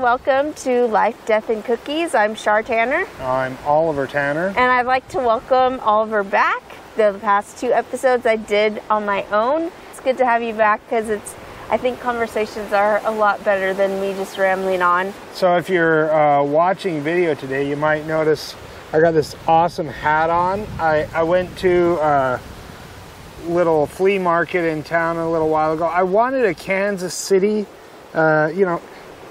and welcome to Life, Death, and Cookies. I'm Shar Tanner, I'm Oliver Tanner. and I'd like to welcome Oliver back. The past two episodes I did on my own. It's good to have you back because it's. I think conversations are a lot better than me just rambling on. So if you're uh, watching video today, you might notice I got this awesome hat on. I, I went to a little flea market in town a little while ago. I wanted a Kansas City, uh, you know,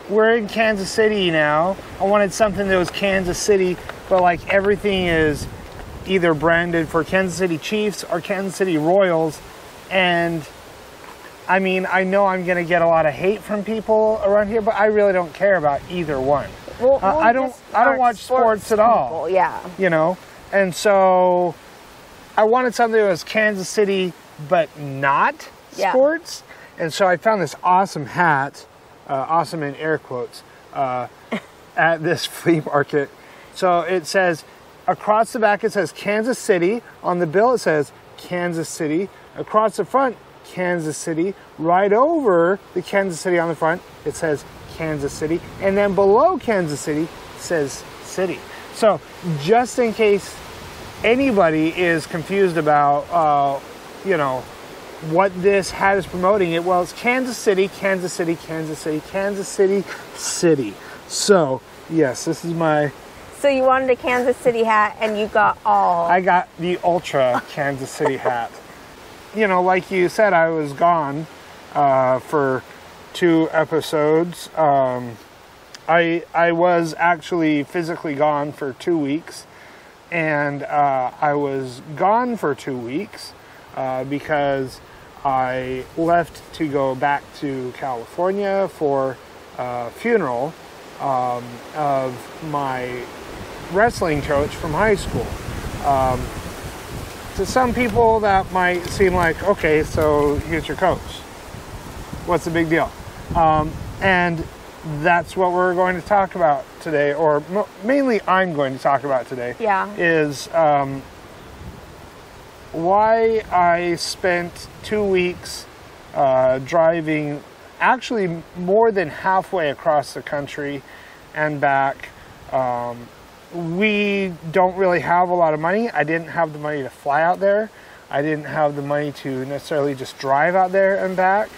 we're in Kansas City now. I wanted something that was Kansas City, but like everything is either branded for Kansas City Chiefs or Kansas City Royals. And I mean, I know I'm going to get a lot of hate from people around here, but I really don't care about either one. Well, Uh, I don't- I don't watch sports at all. people, Yeah. You know? And so I wanted something that was Kansas City, but not Yeah. sports. And so I found this awesome hat, uh, awesome in air quotes, uh, at this flea market. So it says, across the back, it says Kansas City. On the bill, it says Kansas City. Across the front, Kansas City. Right over the Kansas City on the front, it says Kansas City. And then below Kansas City, says City. So just in case anybody is confused about, uh, you know, what this hat is promoting, it well, it's Kansas City, Kansas City, Kansas City, Kansas City, City. So yes, this is my. So you wanted a Kansas City hat and you got all. I got the Ultra Kansas City hat. You know, like you said, I was gone uh, for two episodes. Um, I I was actually physically gone for two weeks, and uh, I was gone for two weeks uh, because I left to go back to California for a funeral um, of my wrestling coach from high school. Um, to some people, that might seem like, okay, so here's your coach. What's the big deal? Um, and that's what we're going to talk about today, or mo- mainly I'm going to talk about today. Yeah. Is um, why I spent two weeks uh, driving actually more than halfway across the country and back. Um, we don't really have a lot of money. I didn't have the money to fly out there. I didn't have the money to necessarily just drive out there and back.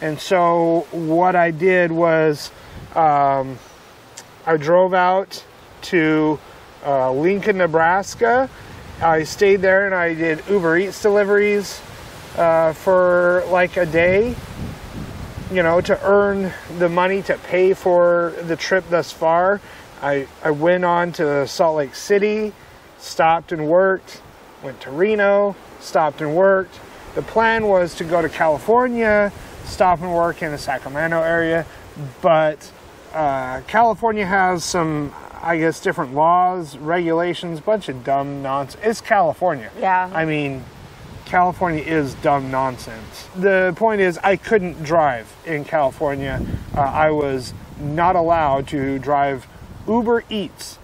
And so what I did was um, I drove out to uh, Lincoln, Nebraska. I stayed there and I did Uber Eats deliveries uh, for like a day, you know, to earn the money to pay for the trip thus far. I, I went on to Salt Lake City, stopped and worked, went to Reno, stopped and worked. The plan was to go to California, stop and work in the Sacramento area, but uh, California has some, I guess, different laws, regulations, bunch of dumb nonsense. It's California. Yeah. I mean, California is dumb nonsense. The point is, I couldn't drive in California. Uh, I was not allowed to drive Uber Eats.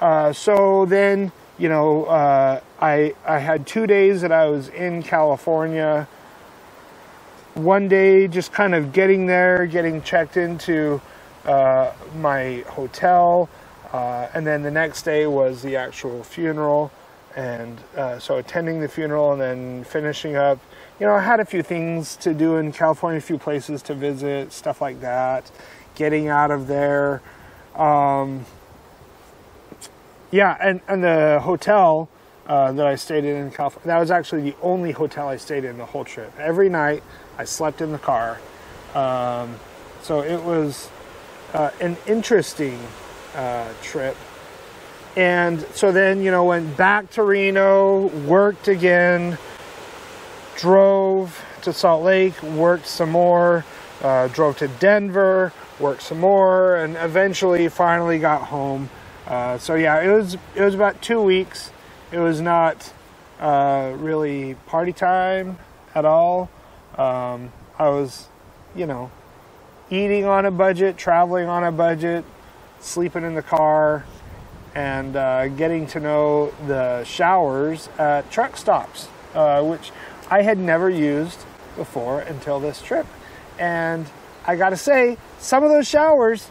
Uh, so then, you know, uh, I I had two days that I was in California. One day, just kind of getting there, getting checked into uh, my hotel, uh, and then the next day was the actual funeral, and uh, so attending the funeral and then finishing up. You know, I had a few things to do in California, a few places to visit, stuff like that. Getting out of there. Um, yeah, and, and the hotel uh, that I stayed in in California, that was actually the only hotel I stayed in the whole trip. Every night I slept in the car. Um, so it was uh, an interesting uh, trip. And so then, you know, went back to Reno, worked again, drove to Salt Lake, worked some more, uh, drove to Denver, worked some more, and eventually finally got home. Uh, so yeah, it was it was about two weeks. It was not uh, really party time at all. Um, I was, you know, eating on a budget, traveling on a budget, sleeping in the car, and uh, getting to know the showers at truck stops, uh, which I had never used before until this trip. And I gotta say, some of those showers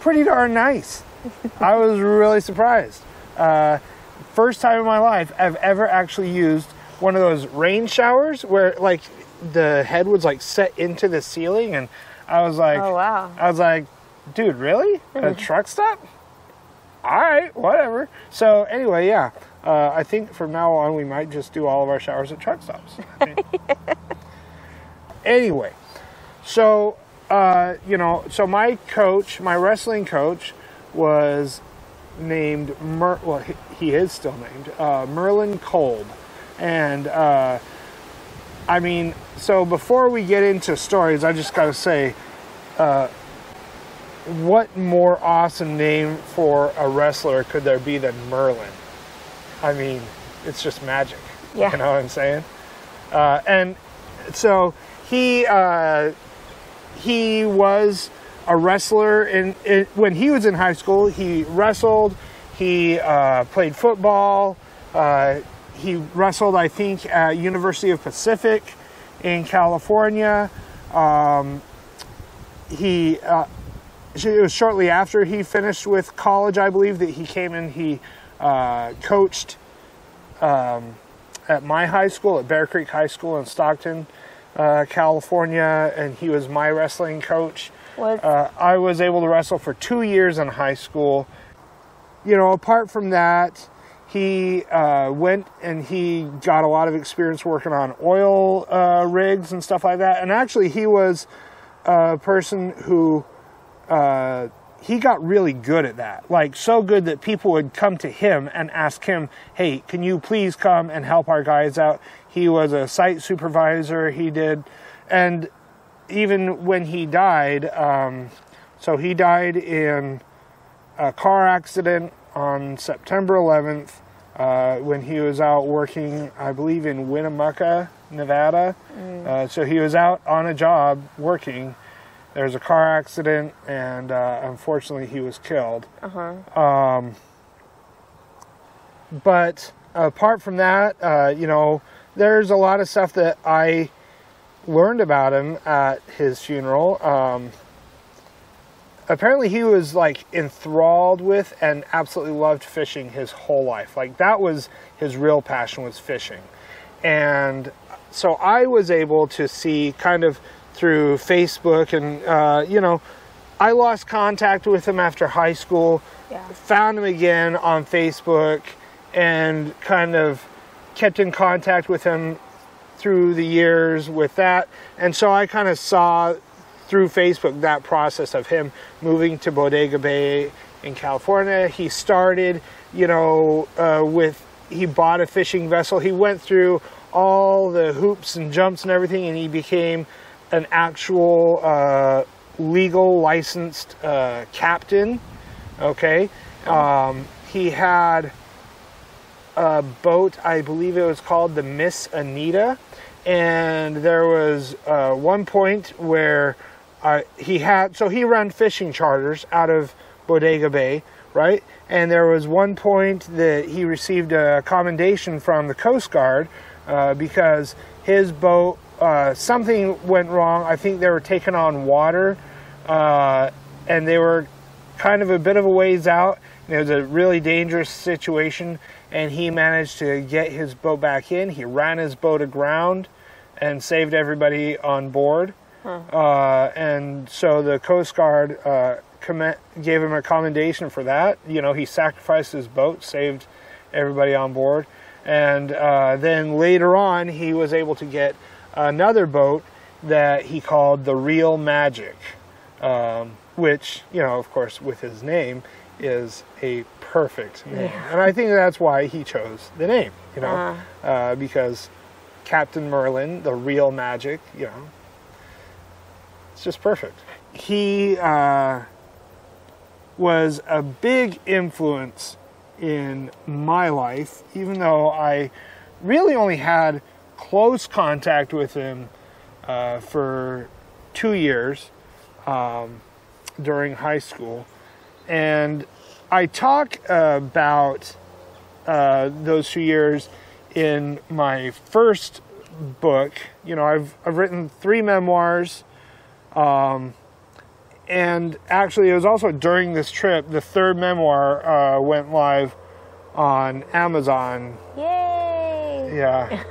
pretty darn nice. I was really surprised. Uh, first time in my life I've ever actually used one of those rain showers where like the head was like set into the ceiling and I was like Oh, wow. I was like, dude, really? A truck stop? All right, whatever. So anyway, yeah. Uh, I think from now on we might just do all of our showers at truck stops. anyway, so uh, you know, so my coach, my wrestling coach, was named Mer. Well, he, he is still named uh, Merlin Kolb, and uh, I mean, so before we get into stories, I just got to say, uh, what more awesome name for a wrestler could there be than Merlin? I mean, it's just magic. Yeah. You know what I'm saying? Uh, and so he uh, he was a wrestler in, in when he was in high school. He wrestled. He uh, played football. Uh, he wrestled, I think, at University of Pacific in California. Um, he uh, it was shortly after he finished with college, I believe, that he came in. He uh, coached um, at my high school, at Bear Creek High School in Stockton, uh, California, and he was my wrestling coach. Uh, I was able to wrestle for two years in high school. You know, apart from that, he uh, went and he got a lot of experience working on oil uh, rigs and stuff like that. And actually, he was a person who uh, he got really good at that. Like so good that people would come to him and ask him, "Hey, can you please come and help our guys out?" He was a site supervisor. He did, and even when he died, um, so he died in a car accident on September 11th uh, when he was out working, I believe, in Winnemucca, Nevada. Uh, so he was out on a job working. There was a car accident, and uh, unfortunately, he was killed. Um, but apart from that, uh, you know, there's a lot of stuff that I learned about him at his funeral. Um, apparently, he was like enthralled with and absolutely loved fishing his whole life. Like that was his real passion was fishing, and so I was able to see kind of through Facebook and uh, you know. I lost contact with him after high school yeah. found him again on Facebook and kind of kept in contact with him through the years with that. And so I kind of saw through Facebook that process of him moving to Bodega Bay in California. He started, you know, uh, with he bought a fishing vessel. He went through all the hoops and jumps and everything, and he became an actual uh, legal licensed uh, captain. Okay, um, he had a boat. I believe it was called the Miss Anita, and there was uh, one point where uh, he had so he ran fishing charters out of Bodega Bay, right? And there was one point that he received a commendation from the Coast Guard uh, because his boat uh, something went wrong. I think they were taking on water, uh, and they were kind of a bit of a ways out. And it was a really dangerous situation, and he managed to get his boat back in. He ran his boat aground and saved everybody on board. Uh, and so the Coast Guard uh, gave him a commendation for that. You know, he sacrificed his boat, saved everybody on board. And uh, then later on, he was able to get another boat that he called the Real Magic, um, which, you know, of course, with his name, is a perfect name. And I think that's why he chose the name, you know, uh, because Captain Merlin, the Real Magic, you know, it's just perfect. He uh, was a big influence in my life, even though I really only had close contact with him uh, for two years um, during high school. And I talk about uh, those two years in my first book. You know, I've, I've written three memoirs. Um, and actually, it was also during this trip, the third memoir uh, went live on Amazon. Yay! Yeah.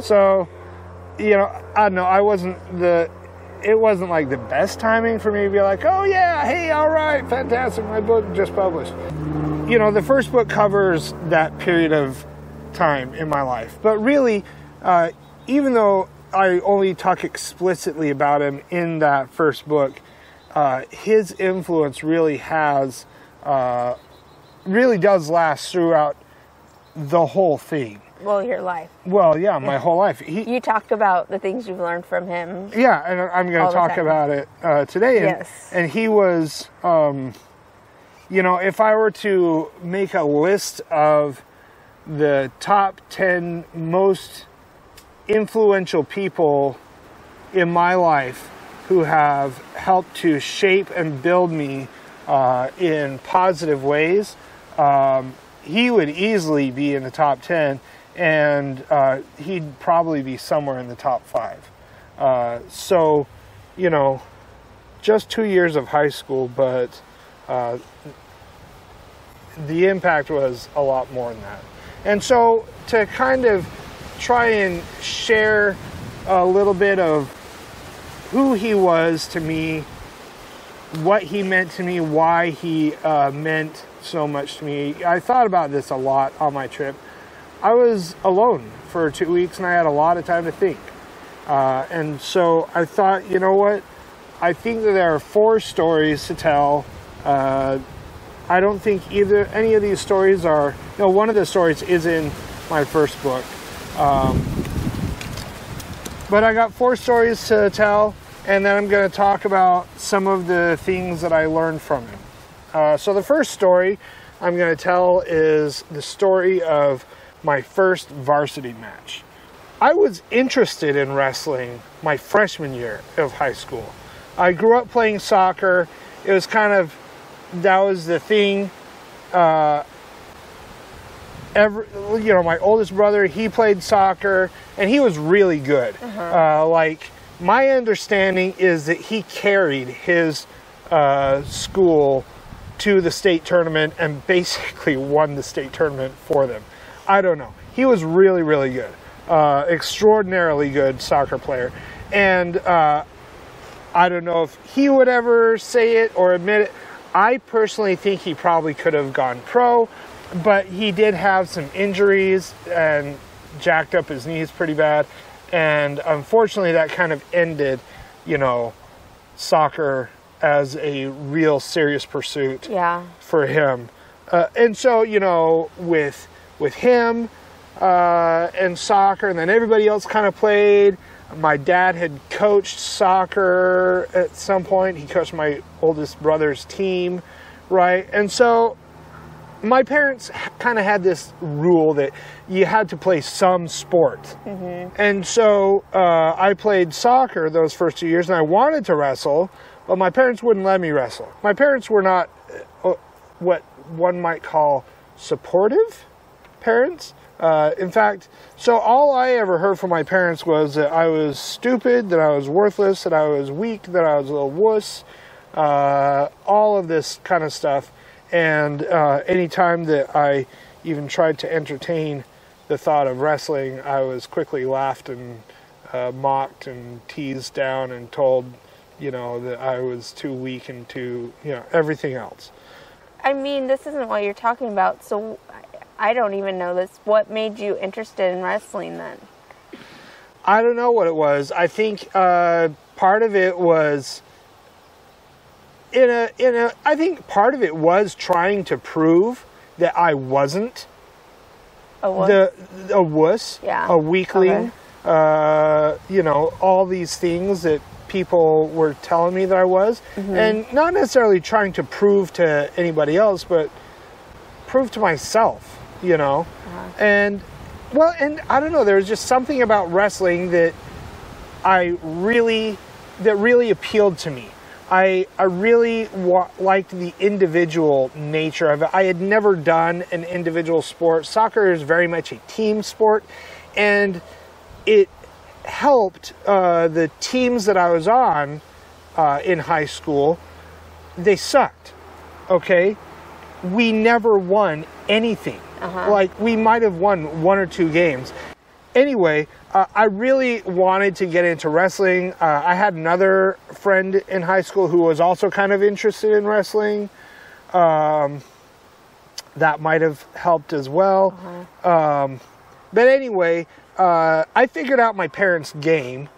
so, you know, I don't know. I wasn't the. It wasn't like the best timing for me to be like, oh yeah, hey, all right, fantastic, my book just published. You know, the first book covers that period of time in my life, but really, uh, even though I only talk explicitly about him in that first book, uh, his influence really has, uh, really does last throughout the whole thing. Well, your life. Well, yeah, my whole life. He, You talked about the things you've learned from him. yeah, and I'm going to talk about it uh, today. And, Yes. and he was, um, you know, if I were to make a list of the top 10 most influential people in my life who have helped to shape and build me uh, in positive ways, um, he would easily be in the top 10 and uh, he'd probably be somewhere in the top five. Uh, so, you know, just two years of high school, but uh, the impact was a lot more than that. And so, to kind of try and share a little bit of who he was to me, what he meant to me, why he uh, meant so much to me, I thought about this a lot on my trip. I was alone for two weeks and I had a lot of time to think. Uh, and so I thought, you know what? I think that there are four stories to tell. Uh, I don't think either any of these stories are. No, one of the stories is in my first book. Um, but I got four stories to tell, and then I'm going to talk about some of the things that I learned from him. Uh, so the first story I'm going to tell is the story of my first varsity match. I was interested in wrestling my freshman year of high school. I grew up playing soccer. It was kind of that was the thing. Uh, every, you know, my oldest brother, he played soccer, and he was really good. Uh, like my understanding is that he carried his uh, school to the state tournament and basically won the state tournament for them. I don't know. He was really, really good, uh, extraordinarily good soccer player, and uh, I don't know if he would ever say it or admit it. I personally think he probably could have gone pro, but he did have some injuries and jacked up his knees pretty bad. And unfortunately, that kind of ended, you know, soccer as a real serious pursuit Yeah. for him. Uh, and so, you know, with with him uh, and soccer, and then everybody else kind of played. My dad had coached soccer at some point. He coached my oldest brother's team, right? And so my parents kind of had this rule that you had to play some sport. And so uh, I played soccer those first two years, and I wanted to wrestle, but my parents wouldn't let me wrestle. My parents were not uh, what one might call supportive parents. Uh, in fact, so all I ever heard from my parents was that I was stupid, that I was worthless, that I was weak, that I was a little wuss, uh, all of this kind of stuff. And uh, anytime that I even tried to entertain the thought of wrestling, I was quickly laughed and uh, mocked and teased down and told, you know, that I was too weak and too, you know, everything else. I mean, this isn't what you're talking about, so I- don't even know this. What made you interested in wrestling then? I don't know what it was. I think uh, part of it was in a in a. I think part of it was trying to prove that I wasn't Oh, what? the a wuss, Yeah. a weakling. Okay. Uh, you know, all these things that people were telling me that I was, Mm-hmm. and not necessarily trying to prove to anybody else, but prove to myself. You know, Uh-huh. and well, and I don't know. There was just something about wrestling that I really that really appealed to me. I I really wa- liked the individual nature of it. I had never done an individual sport. Soccer is very much a team sport, and it helped uh, the teams that I was on uh, in high school they sucked. Okay, we never won anything. Uh-huh. Like we might have won one or two games. Anyway, uh, I really wanted to get into wrestling. Uh, I had another friend in high school who was also kind of interested in wrestling. Um, that might have helped as well. Um, but anyway, uh, I figured out my parents' game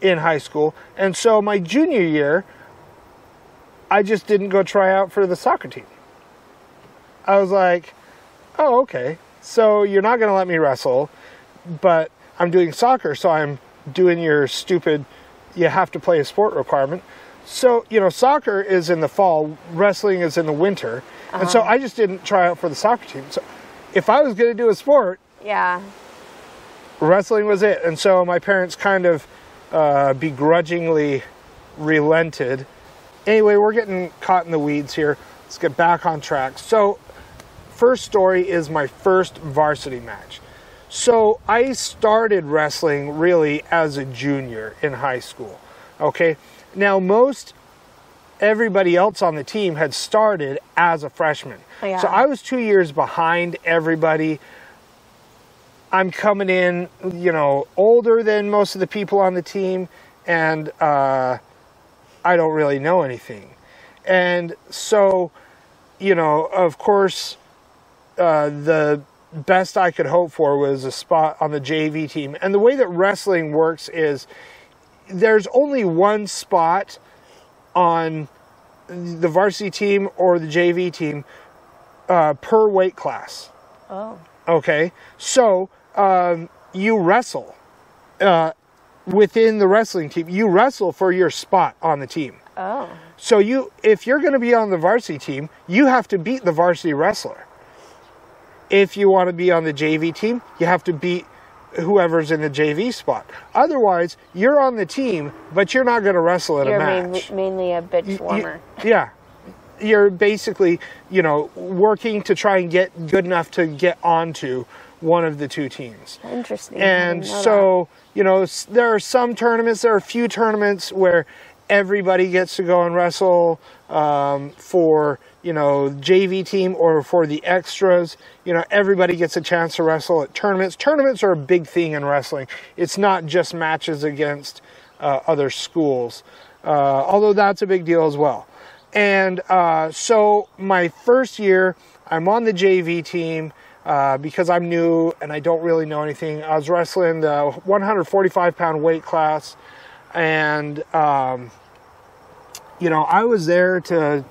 in high school. And so my junior year, I just didn't go try out for the soccer team. I was like, oh, okay. So you're not going to let me wrestle, but I'm doing soccer, so I'm doing your stupid, you have to play a sport requirement. So, you know, soccer is in the fall, wrestling is in the winter. And so I just didn't try out for the soccer team. So if I was going to do a sport, Yeah. wrestling was it. And so my parents kind of uh, begrudgingly relented. Anyway, we're getting caught in the weeds here. Let's get back on track. So, first story is my first varsity match. So, I started wrestling really as a junior in high school. Okay. Now, most everybody else on the team had started as a freshman. Yeah. So, I was two years behind everybody. I'm coming in, you know, older than most of the people on the team, and uh, I don't really know anything. And so, you know, of course, uh, the best I could hope for was a spot on the JV team. And the way that wrestling works is there's only one spot on the varsity team or the JV team uh, per weight class. Oh. Okay, so um, you wrestle uh, within the wrestling team. You wrestle for your spot on the team. Oh. So you, if you're going to be on the varsity team, you have to beat the varsity wrestler. If you want to be on the JV team, you have to beat whoever's in the JV spot. Otherwise, you're on the team, but you're not going to wrestle at You're a match. mainly a bitch You- warmer. yeah. You're basically, you know, working to try and get good enough to get onto one of the two teams. Interesting. And so, you know, there are some tournaments, there are a few tournaments where everybody gets to go and wrestle um, for, you know, JV team or for the extras. You know, everybody gets a chance to wrestle at tournaments. Tournaments are a big thing in wrestling. It's not just matches against uh, other schools, uh, although that's a big deal as well. And uh, so, my first year, I'm on the JV team uh, because I'm new and I don't really know anything. I was wrestling the 145 pound weight class, and um, you know, I was there to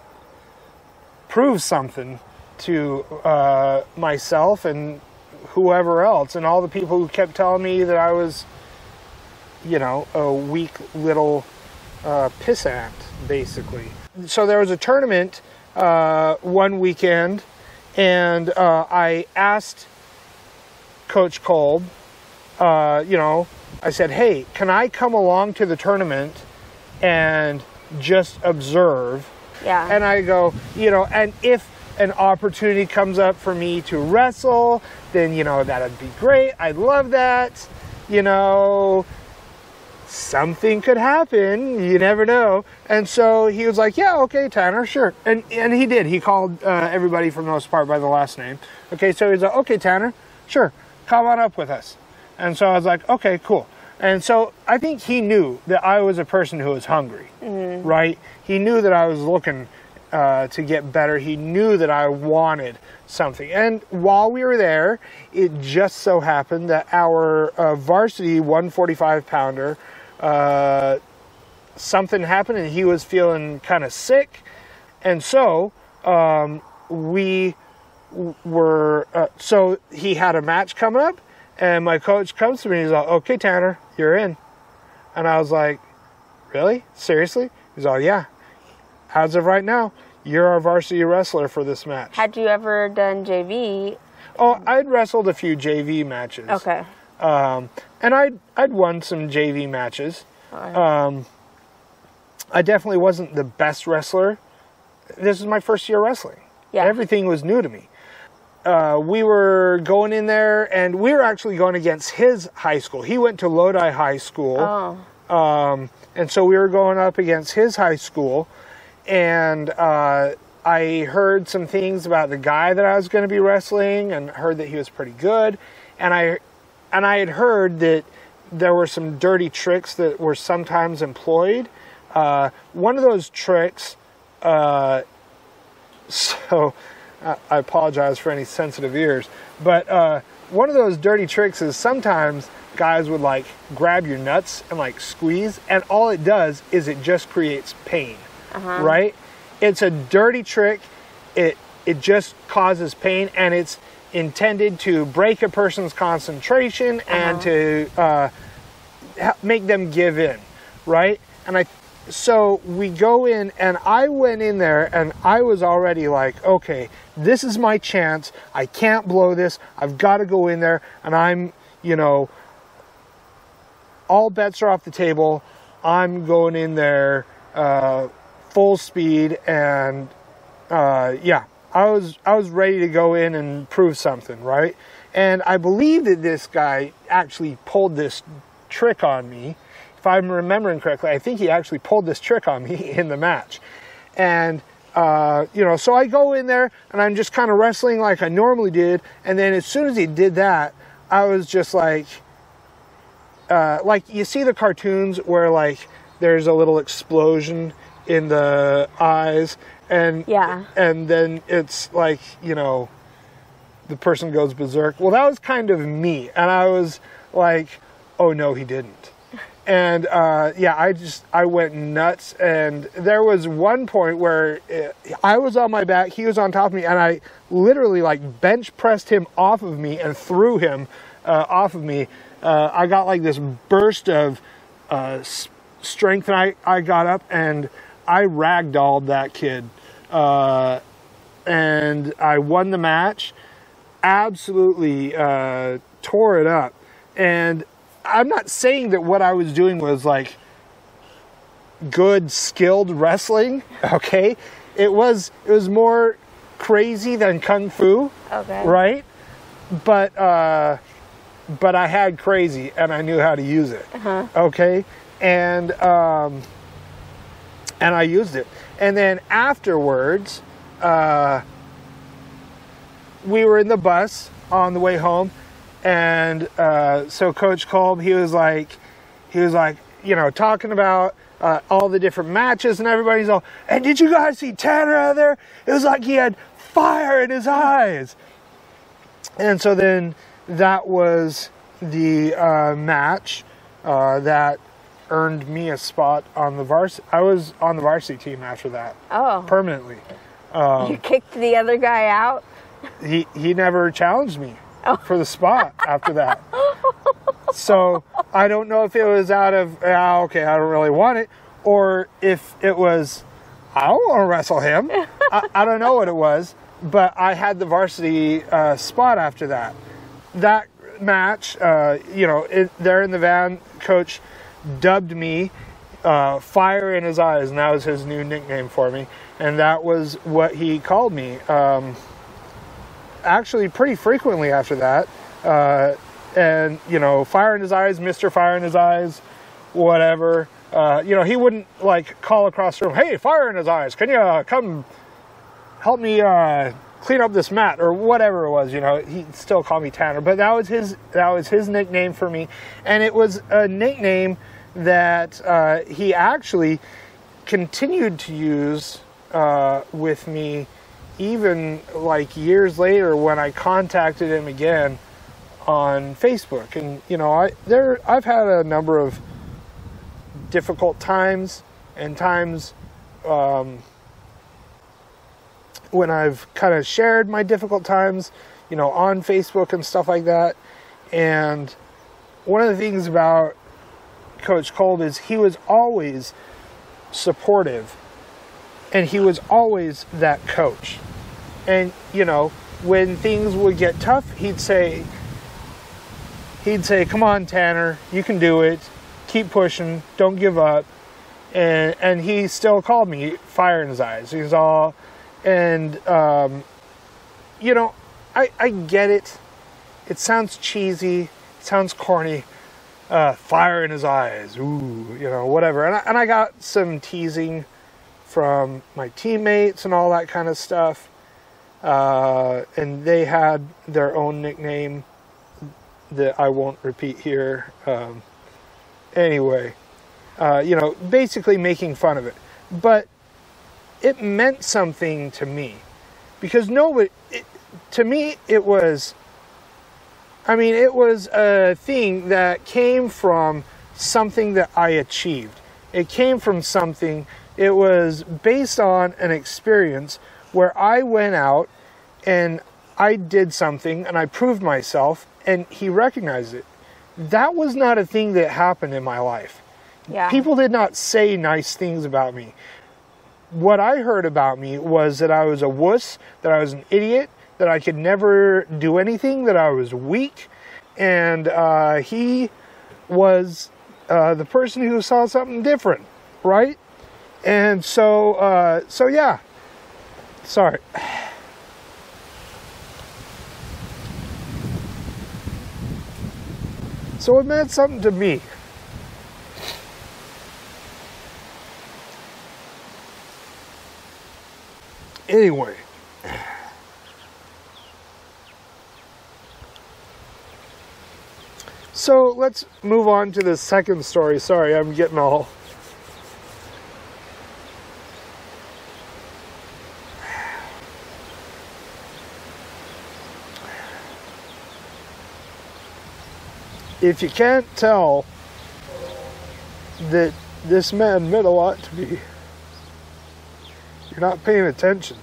prove something to uh, myself and whoever else, and all the people who kept telling me that I was, you know, a weak little uh, pissant, basically. So there was a tournament uh, one weekend, and uh, I asked Coach Kolb, uh, you know, I said, hey, can I come along to the tournament and just observe? Yeah. And I go, you know, and if an opportunity comes up for me to wrestle, then, you know, that'd be great. I'd love that. You know, something could happen. You never know. And so he was like, yeah, okay, Tanner, sure. And, and he did. He called uh, everybody for the most part by the last name. Okay, so he's like, okay, Tanner, sure, come on up with us. And so I was like, okay, cool. And so I think he knew that I was a person who was hungry, right? He knew that I was looking uh, to get better. He knew that I wanted something. And while we were there, it just so happened that our uh, varsity 145 pounder, uh, something happened and he was feeling kind of sick. And so um, we were, uh, so he had a match coming up. And my coach comes to me and he's like, okay, Tanner, you're in. And I was like, really? Seriously? He's like, yeah. As of right now, you're our varsity wrestler for this match. Had you ever done JV? Oh, I'd wrestled a few JV matches. Okay. Um, and I'd, I'd won some JV matches. Alright. Um, I definitely wasn't the best wrestler. This is my first year wrestling. Yeah. Everything was new to me. Uh, we were going in there, and we were actually going against his high school. He went to Lodi High School. Oh. Um, And so we were going up against his high school, and uh, I heard some things about the guy that I was going to be wrestling, and heard that he was pretty good. And I, and I had heard that there were some dirty tricks that were sometimes employed. Uh, one of those tricks, uh, so I apologize for any sensitive ears, but uh, one of those dirty tricks is sometimes guys would like grab your nuts and like squeeze, and all it does is it just creates pain, Uh-huh. right? It's a dirty trick. It it just causes pain, and it's intended to break a person's concentration and to uh, make them give in, right? And I, so we go in, and I went in there, and I was already like, okay, this is my chance. I can't blow this. I've got to go in there, and I'm, you know, all bets are off the table. I'm going in there uh, full speed, and uh, yeah, I was I was ready to go in and prove something, right? And I believe that this guy actually pulled this trick on me. If I'm remembering correctly, I think he actually pulled this trick on me in the match. And uh, you know, so I go in there and I'm just kind of wrestling like I normally did. And then as soon as he did that, I was just like, uh, like you see the cartoons where like there's a little explosion in the eyes, and Yeah. and then it's like you know, the person goes berserk. Well, that was kind of me, and I was like, oh no, he didn't. And uh, yeah, I just I went nuts, and there was one point where uh I was on my back, he was on top of me, and I literally like bench pressed him off of me and threw him uh, off of me. Uh, I got like this burst of uh, s- strength, and I I got up and I ragdolled that kid, uh, and I won the match. Absolutely uh, tore it up, and I'm not saying that what I was doing was like good skilled wrestling okay? It was it was more crazy than kung fu Okay. right? But uh but i had crazy and i knew how to use it okay? And um and i used it. And then afterwards uh we were in the bus on the way home and uh, so coach kolb he was like he was like you know talking about uh, all the different matches and everybody's all and did you guys see tanner out there? It was like he had fire in his eyes. And so then that was the uh, match uh, that earned me a spot on the varsity i was on the varsity team after that Oh, permanently you kicked the other guy out? he he never challenged me Oh. for the spot after that. So I don't know if it was out of ah, okay, I don't really want it, or if it was I don't want to wrestle him. I, I don't know what it was, but I had the varsity uh, spot after that. That match, uh, you know, it, there in the van, coach dubbed me uh, Fire in His Eyes, and that was his new nickname for me. And that was what he called me. Um, actually pretty frequently after that. Uh, and, you know, fire in his eyes, Mr. Fire in his eyes, whatever. Uh, you know, he wouldn't like call across the room, hey, fire in his eyes, can you uh, come help me uh, clean up this mat or whatever it was, you know, he'd still call me Tanner. But that was his that was his nickname for me. And it was a nickname that uh, he actually continued to use uh, with me even like years later when I contacted him again on Facebook. And you know, I there I've had a number of difficult times and times um, when I've kind of shared my difficult times, you know, on Facebook and stuff like that. And one of the things about Coach Kolb is he was always supportive and he was always that coach. And you know, when things would get tough, he'd say he'd say, "Come on, Tanner, you can do it. Keep pushing. Don't give up." And and he still called me fire in his eyes. He's all and um, you know, I I get it. It sounds cheesy, it sounds corny, uh, fire in his eyes, ooh, you know, whatever. And I, and I got some teasing from my teammates and all that kind of stuff. Uh, and they had their own nickname that I won't repeat here. Um, anyway, uh, you know, basically making fun of it. But it meant something to me because nobody, it, to me, it was, I mean, it was a thing that came from something that I achieved. It came from something, it was based on an experience where I went out and I did something and I proved myself and he recognized it. That was not a thing that happened in my life. Yeah. People did not say nice things about me. What I heard about me was that I was a wuss, that I was an idiot, that I could never do anything, that I was weak, and uh, he was uh, the person who saw something different, right? And so, uh, so yeah. Sorry. So it meant something to me. Anyway. So let's move on to the second story. Sorry, I'm getting all. If you can't tell that this man meant a lot to me, you're not paying attention.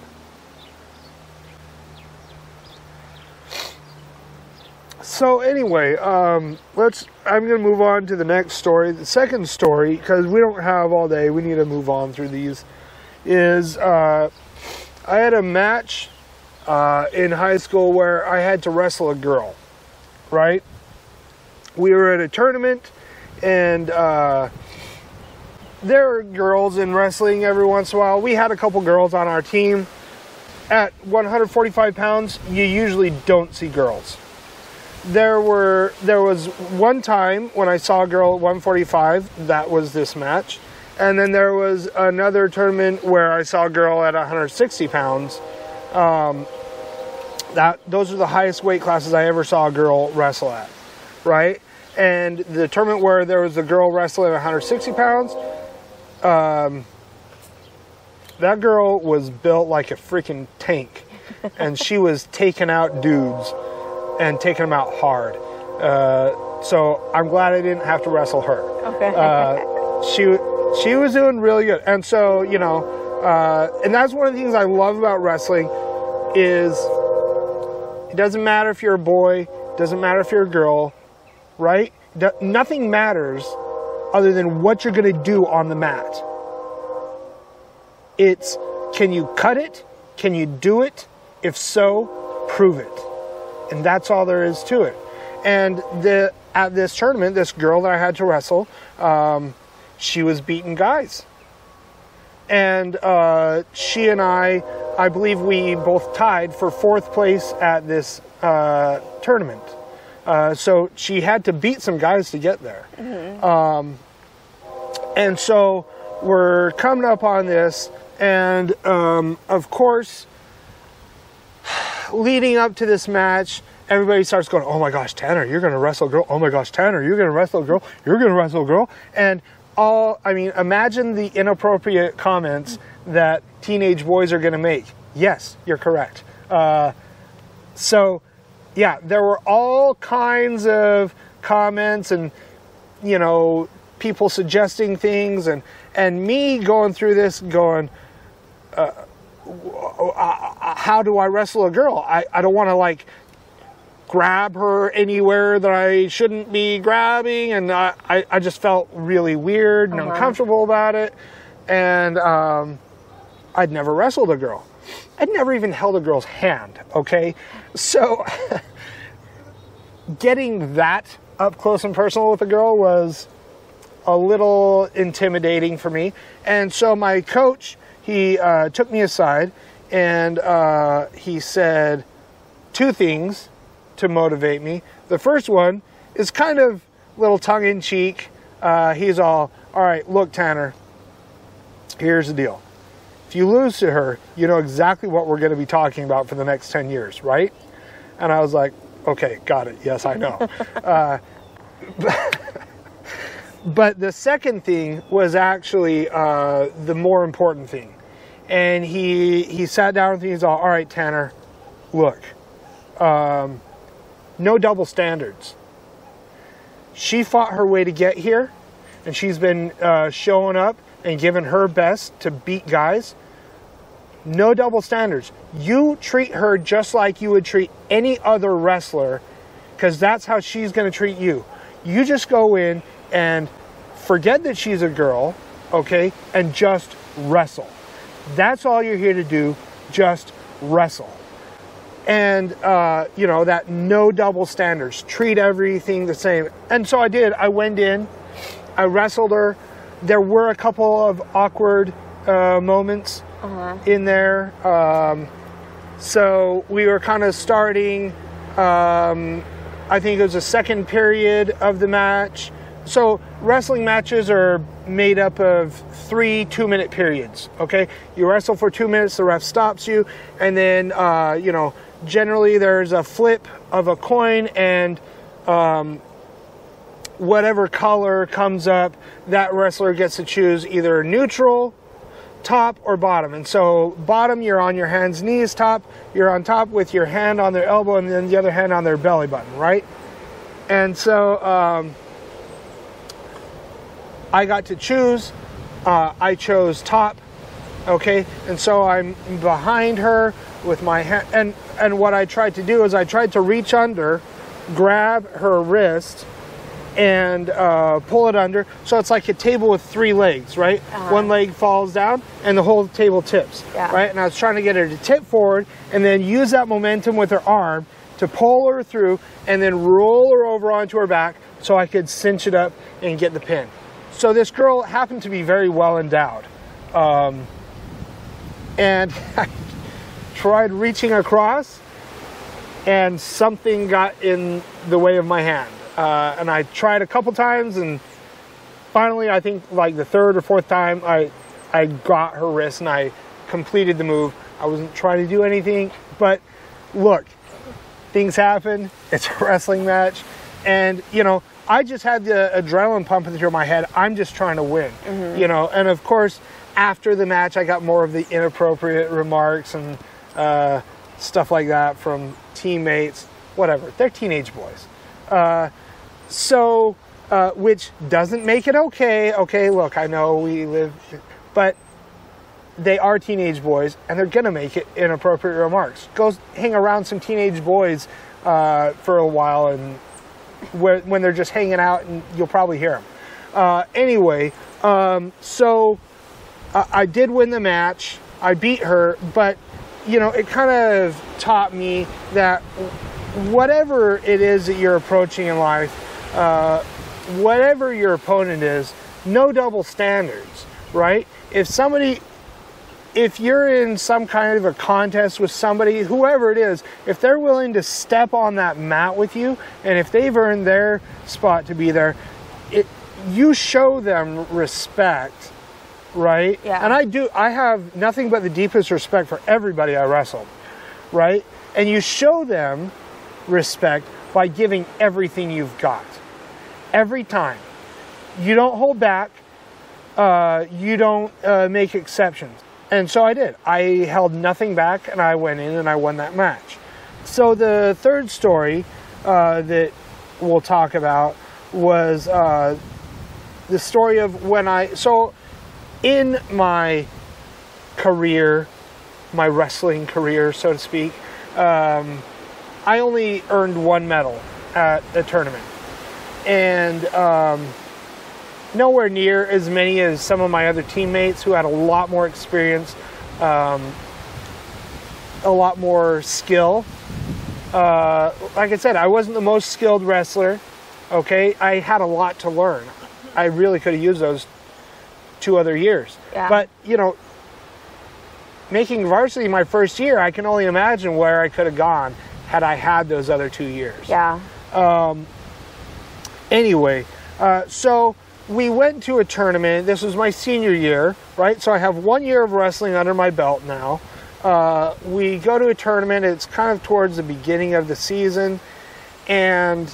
So anyway, um, let's. I'm going to move on to the next story. The second story, because we don't have all day, we need to move on through these. Is uh, I had a match uh, in high school where I had to wrestle a girl, right? We were at a tournament, and uh, there are girls in wrestling every once in a while. We had a couple girls on our team. At 145 pounds, you usually don't see girls there were there was one time when I saw a girl at 145 that was this match and then there was another tournament where I saw a girl at 160 pounds um, that those are the highest weight classes I ever saw a girl wrestle at right and the tournament where there was a girl wrestling at 160 pounds um, that girl was built like a freaking tank and she was taking out dudes and taking them out hard. Uh, so I'm glad I didn't have to wrestle her. Okay. Uh, she she was doing really good, and so you know, uh, and that's one of the things I love about wrestling is it doesn't matter if you're a boy, doesn't matter if you're a girl, right? Do- nothing matters other than what you're going to do on the mat. It's can you cut it? Can you do it? If so, prove it and that's all there is to it. And the at this tournament, this girl that I had to wrestle, um, she was beating guys, and uh, she and I, I believe we both tied for fourth place at this uh, tournament. Uh, so she had to beat some guys to get there. Um, and so we're coming up on this, and um, of course, leading up to this match, everybody starts going, "Oh my gosh, Tanner, you're going to wrestle a girl. Oh my gosh, Tanner, you're going to wrestle a girl. You're going to wrestle a girl." And all, I mean, imagine the inappropriate comments that teenage boys are going to make. Yes, you're correct. Uh, so, yeah, there were all kinds of comments and you know people suggesting things and and me going through this going uh, uh, how do I wrestle a girl? I, I don't want to like grab her anywhere that I shouldn't be grabbing, and I, I, I just felt really weird and Uh-huh. uncomfortable about it. And um, I'd never wrestled a girl. I'd never even held a girl's hand, okay? So getting that up close and personal with a girl was a little intimidating for me. And so my coach, he uh, took me aside and uh, he said two things to motivate me. The first one is kind of little tongue in cheek. Uh, he's all, all right, look, Tanner, here's the deal. If you lose to her, you know exactly what we're going to be talking about for the next 10 years, right? And I was like, okay, got it. Yes, I know. uh, but the second thing was actually uh, the more important thing. And he, he sat down with me, he's all, all right, Tanner, look, um, no double standards. She fought her way to get here, and she's been uh, showing up and giving her best to beat guys. No double standards. You treat her just like you would treat any other wrestler, because that's how she's going to treat you. You just go in and forget that she's a girl, okay, and just wrestle. That's all you're here to do, just wrestle. And uh, you know that no double standards. Treat everything the same. And so i did. I went in. I wrestled her. There were a couple of awkward uh, moments uh-huh. in there. Um, so we were kind of starting um, i think it was the second period of the match. So wrestling matches are made up of three two minute periods okay? You wrestle for two minutes the ref stops you and then uh, you know generally there's a flip of a coin and um, whatever color comes up, that wrestler gets to choose either neutral, top, or bottom. And so, bottom, you're on your hands, knees, top, you're on top with your hand on their elbow and then the other hand on their belly button, right? And so, um, I got to choose. Uh, I chose top, okay? And so I'm behind her with my hand. And, and what I tried to do is I tried to reach under, grab her wrist, and uh, pull it under. So it's like a table with three legs, right? Uh-huh. One leg falls down and the whole table tips, yeah. right? And I was trying to get her to tip forward and then use that momentum with her arm to pull her through and then roll her over onto her back so I could cinch it up and get the pin. So this girl happened to be very well endowed. Um, and I tried reaching across and something got in the way of my hand. Uh, and I tried a couple times and finally I think like the third or fourth time I I got her wrist and I completed the move. I wasn't trying to do anything, but look, things happen. It's a wrestling match and you know, I just had the adrenaline pumping through my head. I'm just trying to win, mm-hmm. you know. And of course, after the match, I got more of the inappropriate remarks and uh, stuff like that from teammates, whatever. They're teenage boys. Uh, so, uh, which doesn't make it okay. Okay, look, I know we live, but they are teenage boys and they're gonna make it inappropriate remarks. Go hang around some teenage boys uh, for a while and where, when they're just hanging out and you'll probably hear them. Uh, anyway, um, so uh, I did win the match. I beat her, but you know, it kind of taught me that whatever it is that you're approaching in life, uh, whatever your opponent is, no double standards, right? If somebody, if you're in some kind of a contest with somebody, whoever it is, if they're willing to step on that mat with you, and if they've earned their spot to be there, it, you show them respect right? Yeah. And I do, I have nothing but the deepest respect for everybody I wrestle, right? And you show them respect by giving everything you've got. Every time. You don't hold back, uh, you don't uh, make exceptions. And so I did. I held nothing back and I went in and I won that match. So the third story uh, that we'll talk about was uh, the story of when I. So in my career, my wrestling career, so to speak, um, I only earned one medal at a tournament. And um, nowhere near as many as some of my other teammates who had a lot more experience, um, a lot more skill. Uh, like I said, I wasn't the most skilled wrestler. Okay, I had a lot to learn. I really could have used those two other years. Yeah. But, you know, making varsity my first year, I can only imagine where I could have gone had I had those other two years. Yeah. Um, Anyway, uh, so we went to a tournament. This was my senior year, right? So I have one year of wrestling under my belt now. Uh, we go to a tournament. It's kind of towards the beginning of the season, and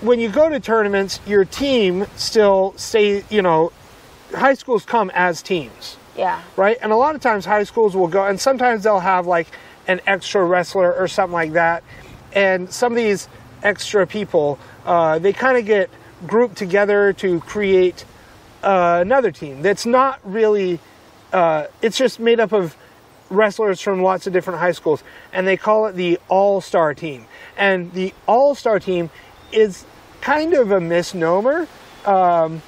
when you go to tournaments, your team still stay. You know, high schools come as teams, Yeah. right? And a lot of times high schools will go, and sometimes they'll have like an extra wrestler or something like that. And some of these extra people, uh, they kind of get grouped together to create uh, another team that's not really, uh, it's just made up of wrestlers from lots of different high schools. And they call it the All Star team. And the All Star team is kind of a misnomer. Um,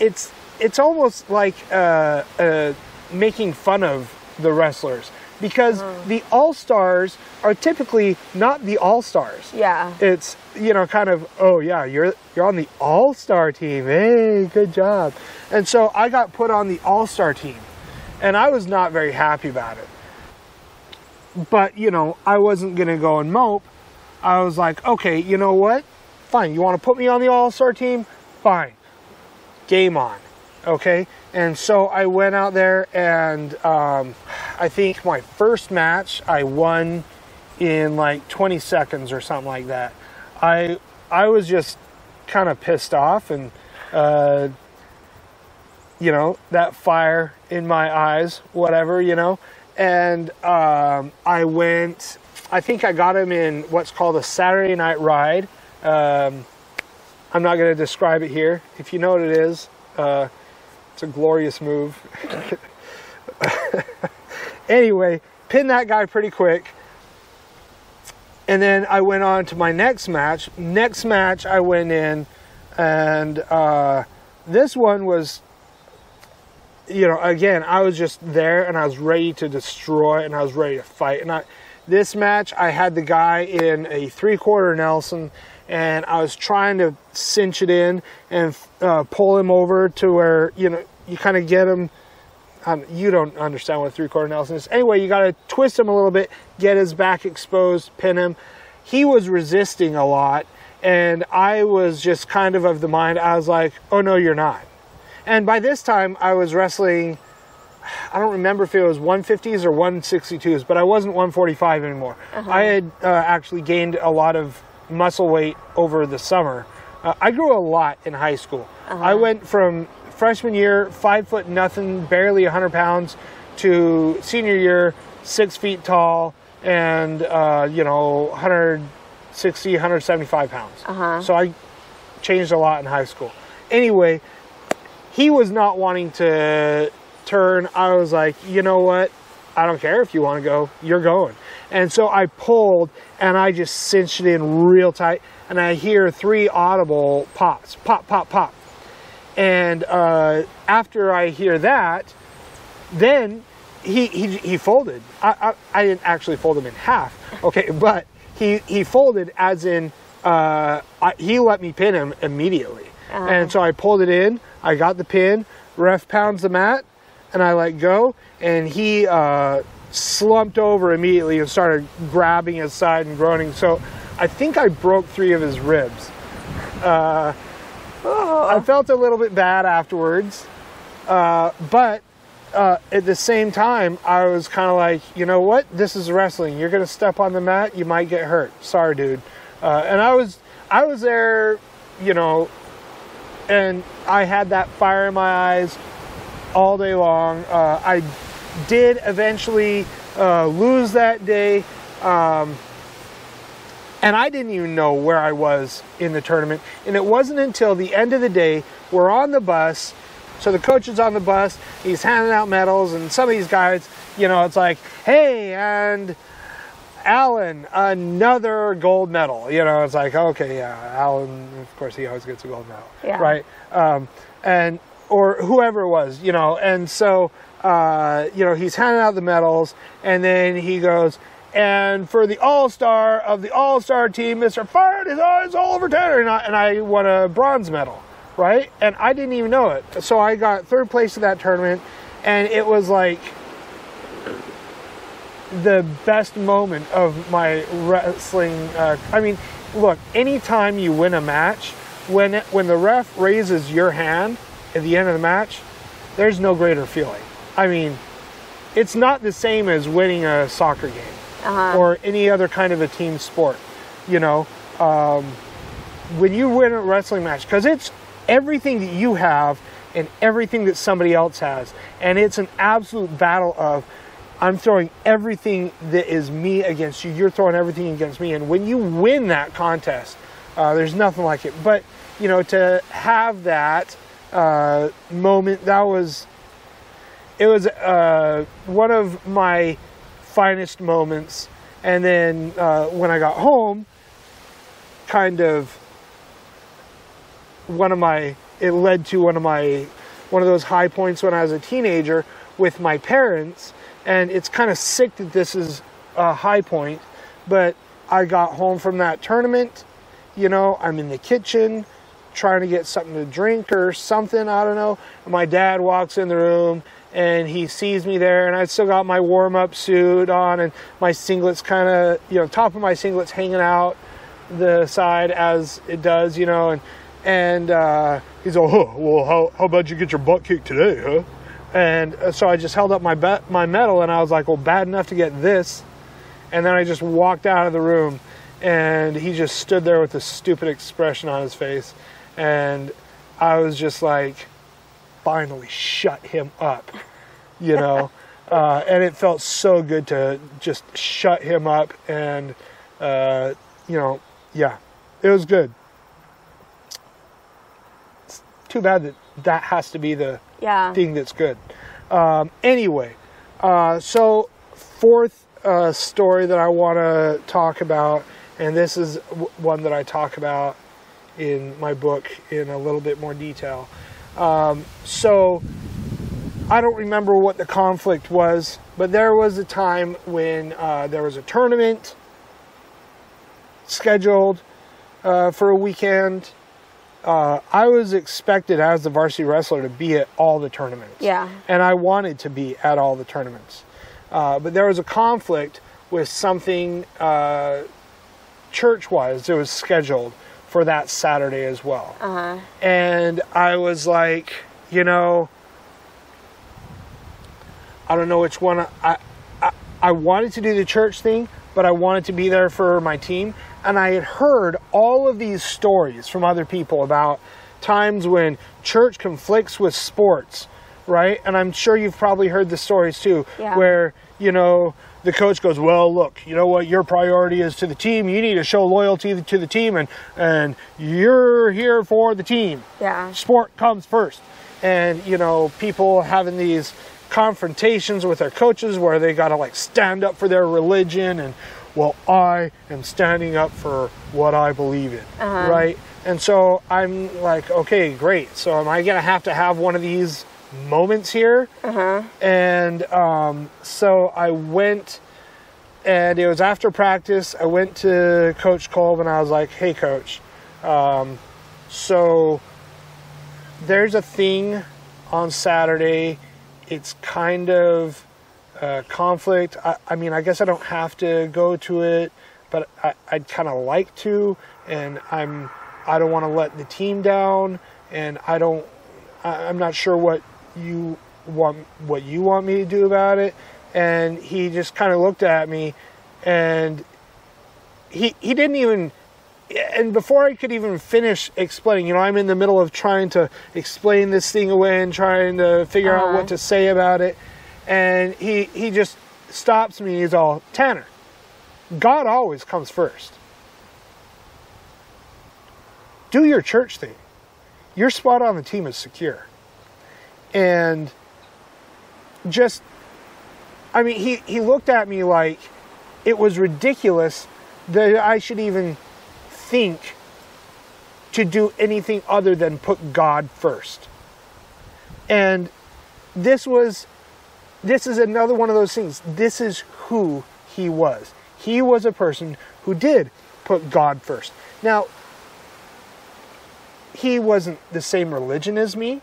it's it's almost like uh, uh, making fun of the wrestlers. Because the all stars are typically not the all stars. Yeah. It's you know kind of oh yeah you're you're on the all star team. Hey good job. And so I got put on the all star team and I was not very happy about it. But you know I wasn't gonna go and mope. I was like okay you know what? Fine you want to put me on the all star team? Fine. Game on okay? And so i went out there and um, i think my first match i won in like 20 seconds or something like that. I i was just kind of pissed off and uh, you know that fire in my eyes whatever you know? And um, i went i think i got him in what's called a saturday night ride. Um, i'm not going to describe it here. If you know what it is uh, it's a glorious move. anyway, pinned that guy pretty quick. And then I went on to my next match. Next match, I went in, and uh, this one was, you know, again, I was just there and I was ready to destroy and I was ready to fight. And I, this match, I had the guy in a three quarter Nelson and I was trying to cinch it in and uh, pull him over to where you know you kind of get him. Um, you don't understand what three quarter Nelson is. Anyway, you got to twist him a little bit, get his back exposed, pin him. He was resisting a lot, and I was just kind of of the mind. I was like, "Oh no, you're not." And by this time, I was wrestling. I don't remember if it was 150s or 162s, but I wasn't 145 anymore. I had uh, actually gained a lot of muscle weight over the summer. Uh, I grew a lot in high school. I went from freshman year, five foot nothing, barely 100 pounds, to senior year, six feet tall, and uh, you know 160, 175 pounds. So I changed a lot in high school. Anyway, he was not wanting to turn. I was like, you know what? I don't care if you want to go, you're going. And so I pulled and I just cinched it in real tight. And I hear three audible pops pop, pop, pop. And uh, after I hear that, then he, he, he folded. I, I, I didn't actually fold him in half, okay, but he, he folded as in uh, I, he let me pin him immediately. And so I pulled it in, I got the pin, ref pounds the mat, and I let go, and he uh, slumped over immediately and started grabbing his side and groaning. So I think I broke three of his ribs. Uh, I felt a little bit bad afterwards, uh, but uh, at the same time, I was kind of like, you know what? This is wrestling. You're gonna step on the mat, you might get hurt. Sorry, dude. Uh, and I was, I was there, you know, and I had that fire in my eyes all day long. Uh, I did eventually uh, lose that day. Um, and I didn't even know where I was in the tournament. And it wasn't until the end of the day, we're on the bus. So the coach is on the bus, he's handing out medals, and some of these guys, you know, it's like, hey, and Alan, another gold medal. You know, it's like, okay, yeah, Alan, of course, he always gets a gold medal, Yeah. right? Um, and or whoever it was, you know, and so uh, you know he's handing out the medals, and then he goes, and for the All Star of the All Star team, Mr. Fired is Oliver Tanner, and I, and I won a bronze medal, right? And I didn't even know it, so I got third place in that tournament, and it was like the best moment of my wrestling. Uh, I mean, look, anytime you win a match, when when the ref raises your hand at the end of the match, there's no greater feeling. I mean, it's not the same as winning a soccer game Uh-huh. or any other kind of a team sport. You know, um, when you win a wrestling match, because it's everything that you have and everything that somebody else has, and it's an absolute battle of I'm throwing everything that is me against you. You're throwing everything against me, and when you win that contest, uh, there's nothing like it. But you know, to have that uh, moment, that was it was uh, one of my finest moments. And then uh, when I got home, kind of one of my it led to one of my one of those high points when I was a teenager with my parents. And it's kind of sick that this is a high point, but I got home from that tournament. You know, I'm in the kitchen trying to get something to drink or something. I don't know. And my dad walks in the room and he sees me there, and I still got my warm up suit on and my singlets kind of, you know, top of my singlets hanging out the side as it does, you know, and and uh, he's like, oh, well, how, how about you get your butt kicked today, huh? And uh, so I just held up my my medal, and I was like, well, bad enough to get this, and then I just walked out of the room, and he just stood there with a stupid expression on his face, and I was just like, finally shut him up, you know. uh, and it felt so good to just shut him up, and uh, you know, yeah, it was good. It's too bad that that has to be the Yeah. thing that's good. Um, anyway, uh, so fourth uh, story that I want to talk about, and this is w- one that I talk about in my book in a little bit more detail. Um, so I don't remember what the conflict was, but there was a time when uh, there was a tournament scheduled uh, for a weekend. Uh, I was expected as the varsity wrestler to be at all the tournaments. Yeah. And I wanted to be at all the tournaments. Uh, but there was a conflict with something uh, church wise that was scheduled for that Saturday as well. Uh huh. And I was like, you know, I don't know which one. I, I, I wanted to do the church thing, but I wanted to be there for my team. And I had heard all of these stories from other people about times when church conflicts with sports, right? And I'm sure you've probably heard the stories too, Yeah. where, you know, the coach goes, "Well, look, you know what? Your priority is to the team. You need to show loyalty to the team, and and you're here for the team Yeah. sport comes first. And, you know, people having these confrontations with their coaches where they got to like stand up for their religion and, well, I am standing up for what I believe in. Uh-huh. Right. And so I'm like, okay, great. So am I going to have to have one of these moments here? Uh huh. And um, so I went, and it was after practice. I went to Coach Kolb and I was like, hey, coach, um, so there's a thing on Saturday. It's kind of uh, conflict. I, I mean, I guess I don't have to go to it, but I, I'd kind of like to, and I'm I don't want to let the team down, and I don't. I, I'm not sure what you want what you want me to do about it. And he just kind of looked at me, and he he didn't even and before I could even finish explaining, you know, I'm in the middle of trying to explain this thing away and trying to figure out Uh-huh. what to say about it. And he he just stops me. He's all, Tanner, God always comes first. Do your church thing. Your spot on the team is secure. And just, I mean, he, he looked at me like it was ridiculous that I should even think to do anything other than put God first. And this was this is another one of those things. This is who he was. He was a person who did put God first. Now, he wasn't the same religion as me.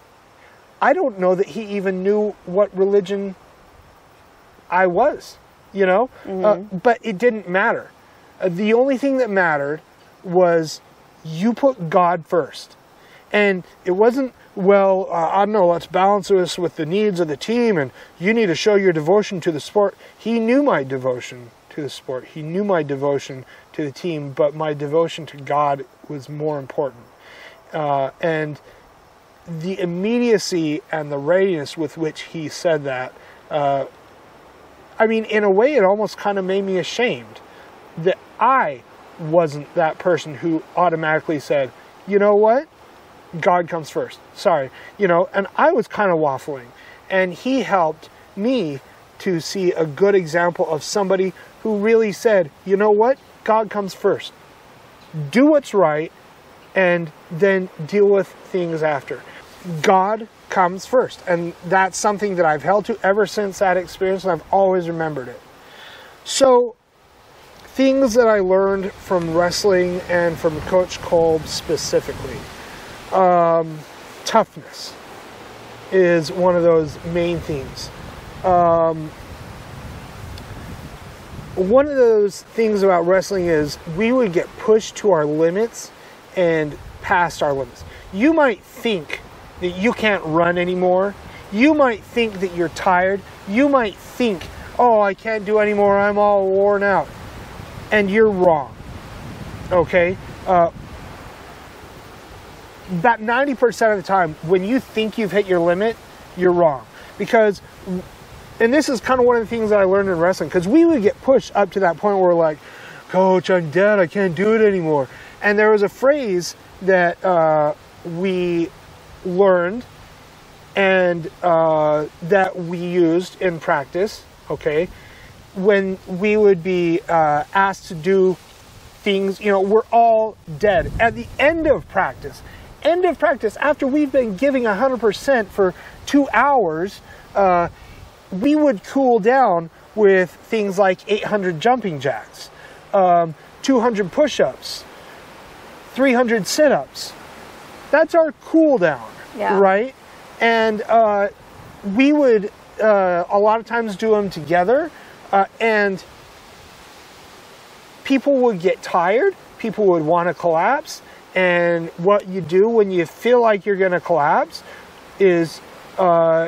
I don't know that he even knew what religion I was. you know? Uh, but it didn't matter. Uh, the only thing that mattered was you put God first. And it wasn't, well, uh, I don't know, let's balance this with the needs of the team and you need to show your devotion to the sport. He knew my devotion to the sport, he knew my devotion to the team, but my devotion to God was more important. Uh, and the immediacy and the readiness with which he said that, uh, I mean, in a way, it almost kind of made me ashamed that I wasn't that person who automatically said, you know what? God comes first. Sorry. You know, and I was kind of waffling. And he helped me to see a good example of somebody who really said, you know what? God comes first. Do what's right and then deal with things after. God comes first. And that's something that I've held to ever since that experience, and I've always remembered it. So, things that I learned from wrestling and from Coach Kolb specifically. Um, toughness is one of those main themes. Um, one of those things about wrestling is we would get pushed to our limits and past our limits. You might think that you can't run anymore. You might think that you're tired. You might think, oh, I can't do anymore. I'm all worn out. And you're wrong. Okay? Uh, about 90% of the time, when you think you've hit your limit, you're wrong. Because, and this is kind of one of the things that I learned in wrestling, because we would get pushed up to that point where like, Coach, I'm dead. I can't do it anymore. And there was a phrase that uh, we learned and uh, that we used in practice, okay, when we would be uh, asked to do things, you know, we're all dead. At the end of practice, end of practice, after we've been giving 100% for two hours, uh, we would cool down with things like 800 jumping jacks, um, 200 push ups, 300 sit ups. That's our cool down, Yeah. right? And uh, we would uh, a lot of times do them together, uh, and people would get tired, people would want to collapse, and what you do when you feel like you're going to collapse is uh,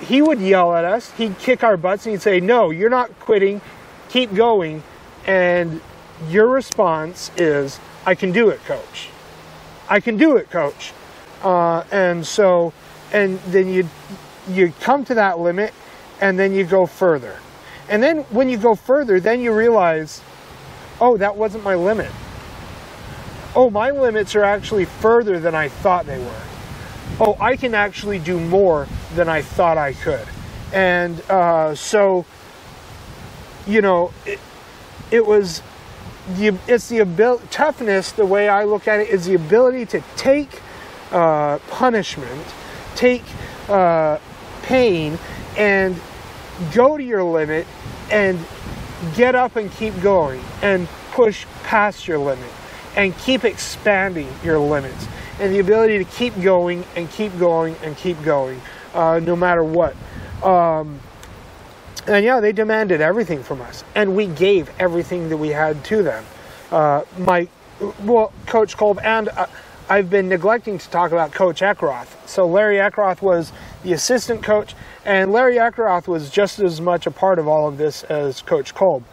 he would yell at us, he'd kick our butts, and he'd say, No, you're not quitting, keep going. And your response is, I can do it, coach. I can do it, coach. Uh, and so, and then you you come to that limit, and then you go further. And then when you go further, then you realize, oh, that wasn't my limit. Oh, my limits are actually further than I thought they were. Oh, I can actually do more than I thought I could. And uh, so, you know, it, it was the it's the ability toughness. The way I look at it is the ability to take uh, punishment, take uh, pain, and go to your limit and get up and keep going and push past your limit and keep expanding your limits and the ability to keep going and keep going and keep going uh, no matter what. Um, and yeah, they demanded everything from us, and we gave everything that we had to them. Uh, my, well, Coach Kolb, and uh, I've been neglecting to talk about Coach Eckroth. So Larry Eckroth was the assistant coach, and Larry Eckroth was just as much a part of all of this as Coach Kolb.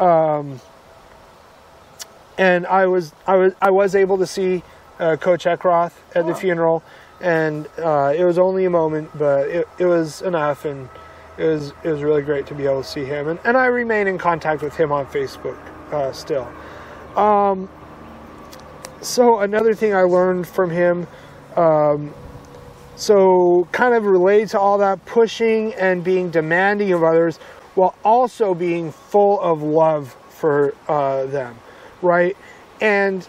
Um, and I was I was I was able to see uh, Coach Eckroth at the funeral, and uh, it was only a moment, but it, it was enough, and it was it was really great to be able to see him, and, and I remain in contact with him on Facebook uh, still. Um, so another thing I learned from him, um, so kind of related to all that pushing and being demanding of others, while also being full of love for uh, them, right? And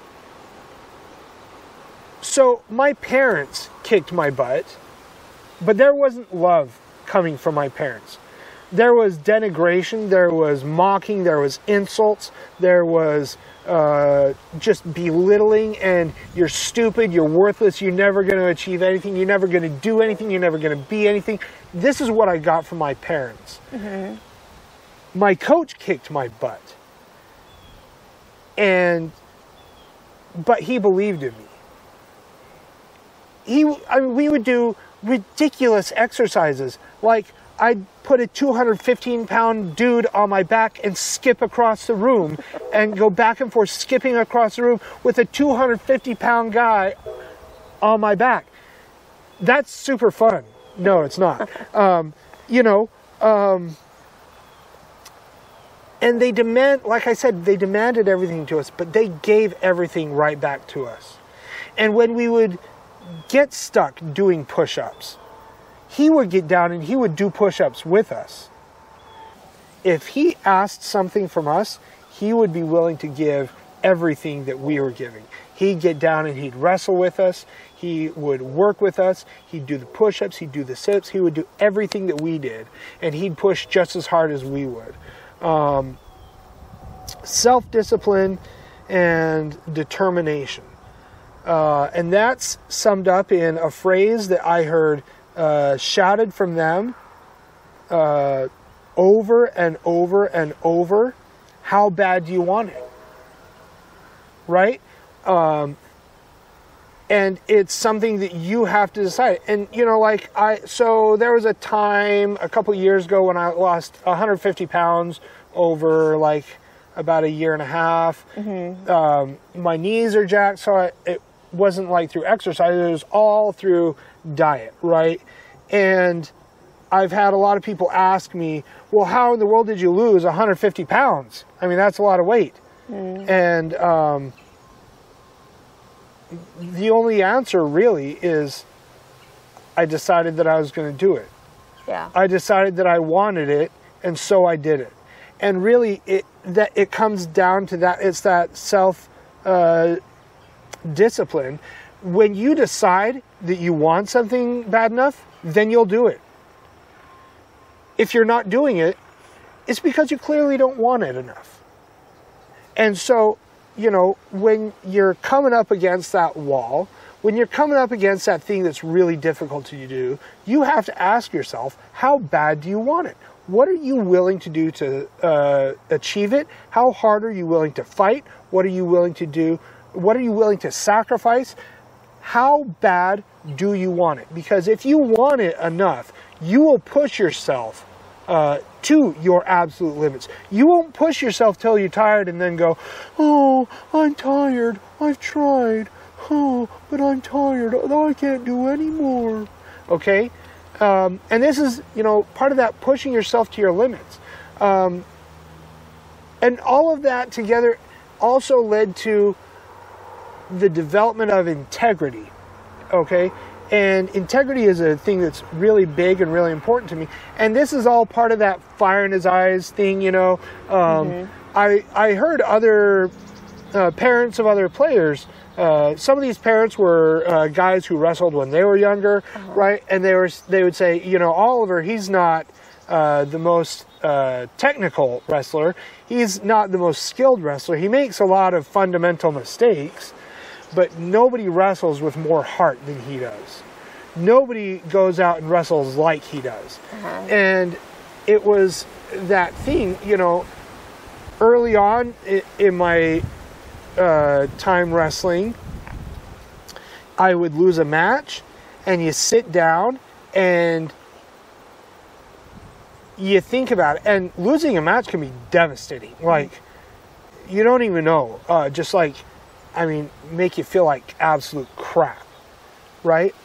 so my parents kicked my butt, but there wasn't love coming from my parents. There was denigration, there was mocking, there was insults, there was uh, just belittling, and you're stupid, you're worthless, you're never going to achieve anything, you're never going to do anything, you're never going to be anything. This is what I got from my parents. my coach kicked my butt. And, but he believed in me. He, I mean, we would do ridiculous exercises. Like, I'd put a 215 pound dude on my back and skip across the room and go back and forth, skipping across the room with a 250 pound guy on my back. That's super fun. No, it's not. Um, you know, um, and they demand, like I said, they demanded everything to us, but they gave everything right back to us. And when we would get stuck doing push ups, he would get down and he would do push ups with us. If he asked something from us, he would be willing to give everything that we were giving. He'd get down and he'd wrestle with us. He would work with us. He'd do the push ups. He'd do the sit ups. He would do everything that we did. And he'd push just as hard as we would. Um, Self discipline and determination. Uh, and that's summed up in a phrase that I heard uh, shouted from them uh, over and over and over. How bad do you want it? Right? Um, and it's something that you have to decide. And you know, like I, so there was a time a couple years ago when I lost 150 pounds over like about a year and a half. Mm-hmm. Um, my knees are jacked, so I, it wasn't like through exercise, it was all through diet, right? And I've had a lot of people ask me, well, how in the world did you lose 150 pounds? I mean, that's a lot of weight. Mm. And um, the only answer really is I decided that I was going to do it. Yeah. I decided that I wanted it, and so I did it. And really, it that it comes down to that. It's that self uh, discipline. When you decide that you want something bad enough, then you'll do it. If you're not doing it, it's because you clearly don't want it enough. And so, you know, when you're coming up against that wall, when you're coming up against that thing that's really difficult to do, you have to ask yourself, how bad do you want it? What are you willing to do to uh, achieve it? How hard are you willing to fight? What are you willing to do? What are you willing to sacrifice? How bad do you want it? Because if you want it enough, you will push yourself uh, to your absolute limits. You won't push yourself till you're tired and then go, oh, I'm tired. I've tried. Oh, but I'm tired. I can't do anymore. Okay? Um, and this is, you know, part of that pushing yourself to your limits. Um, and all of that together also led to the development of integrity. Okay? And integrity is a thing that's really big and really important to me. And this is all part of that fire in his eyes thing, you know. Um, mm-hmm. I, I heard other uh, parents of other players. Uh, some of these parents were uh, guys who wrestled when they were younger, uh-huh. right? And they were they would say, you know, Oliver, he's not uh, the most uh, technical wrestler. He's not the most skilled wrestler. He makes a lot of fundamental mistakes, but nobody wrestles with more heart than he does. Nobody goes out and wrestles like he does. Uh-huh. And it was that thing, you know, early on in my uh, time wrestling, I would lose a match, and you sit down and you think about it. And losing a match can be devastating. Like, you don't even know. Uh, just like, I mean, make you feel like absolute crap, right?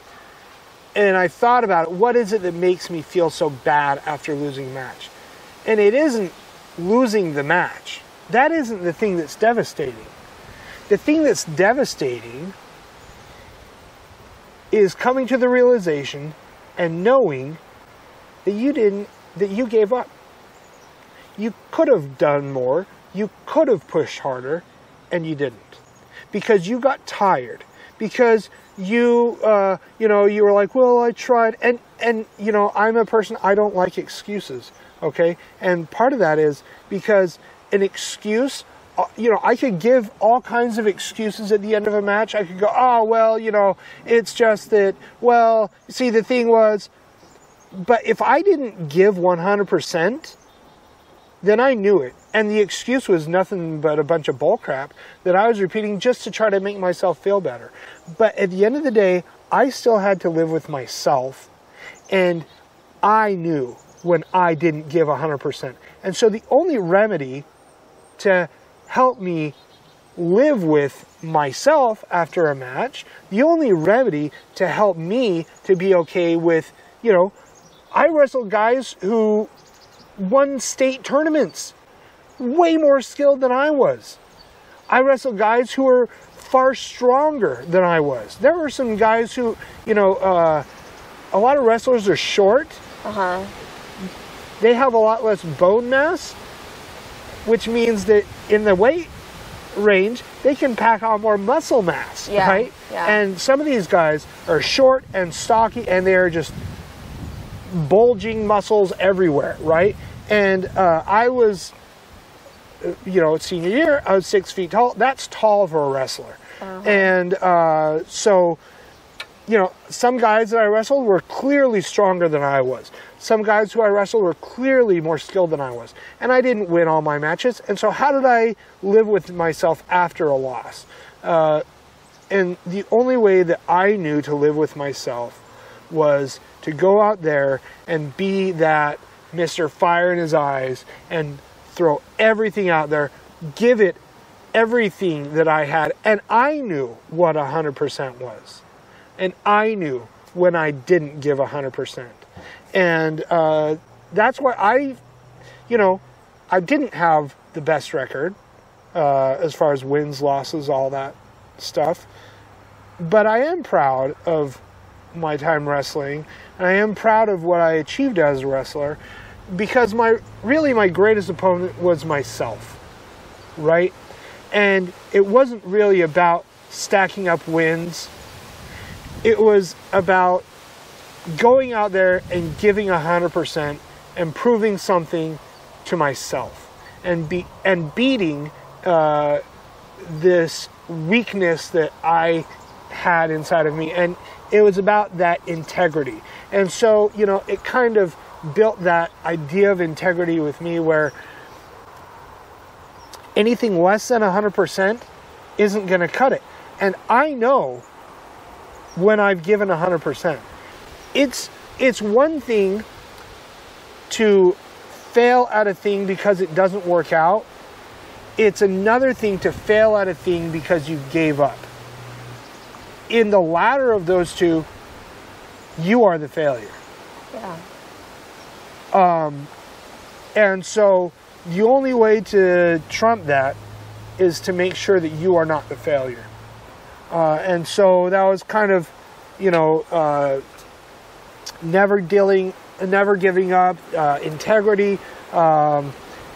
And I thought about it. What is it that makes me feel so bad after losing a match? And it isn't losing the match. That isn't the thing that's devastating. The thing that's devastating is coming to the realization and knowing that you didn't, that you gave up. You could have done more, you could have pushed harder, and you didn't. Because you got tired. Because you, uh, you know, you were like, well, I tried. And, and, you know, I'm a person, I don't like excuses, okay? And part of that is because an excuse uh, you know, I could give all kinds of excuses at the end of a match. I could go, oh, well, you know, it's just that, well, see, the thing was, but if I didn't give 100%, then I knew it. And the excuse was nothing but a bunch of bullcrap that I was repeating just to try to make myself feel better. But at the end of the day, I still had to live with myself. And I knew when I didn't give 100%. And so the only remedy to help me live with myself after a match, the only remedy to help me to be okay with, you know, I wrestled guys who won state tournaments, way more skilled than I was. I wrestled guys who were far stronger than I was. There were some guys who, you know, uh, a lot of wrestlers are short. Uh huh. They have a lot less bone mass, which means that in the weight range, they can pack on more muscle mass, Yeah, right? yeah. And some of these guys are short and stocky, and they're just bulging muscles everywhere, right? And uh, I was, you know, senior year, I was six feet tall. That's tall for a wrestler. And uh, so, you know, some guys that I wrestled were clearly stronger than I was. Some guys who I wrestled were clearly more skilled than I was. And I didn't win all my matches. And so, how did I live with myself after a loss? Uh, and the only way that I knew to live with myself was to go out there and be that Mr. Fire in his eyes and throw everything out there, give it everything that I had. And I knew what 100% was. And I knew when I didn't give 100%. And uh, that's why I, you know, I didn't have the best record uh, as far as wins, losses, all that stuff. But I am proud of my time wrestling, and I am proud of what I achieved as a wrestler, because my really my greatest opponent was myself, right? And it wasn't really about stacking up wins. It was about going out there and giving 100% and proving something to myself and be and beating uh, this weakness that I had inside of me and it was about that integrity and so you know it kind of built that idea of integrity with me where anything less than 100% isn't going to cut it and I know when I've given 100% it's it's one thing to fail at a thing because it doesn't work out. It's another thing to fail at a thing because you gave up. In the latter of those two, you are the failure. Yeah. And so the only way to trump that is to make sure that you are not the failure. Uh, and so that was kind of, you know, uh, never dealing, never giving up, uh, integrity, um,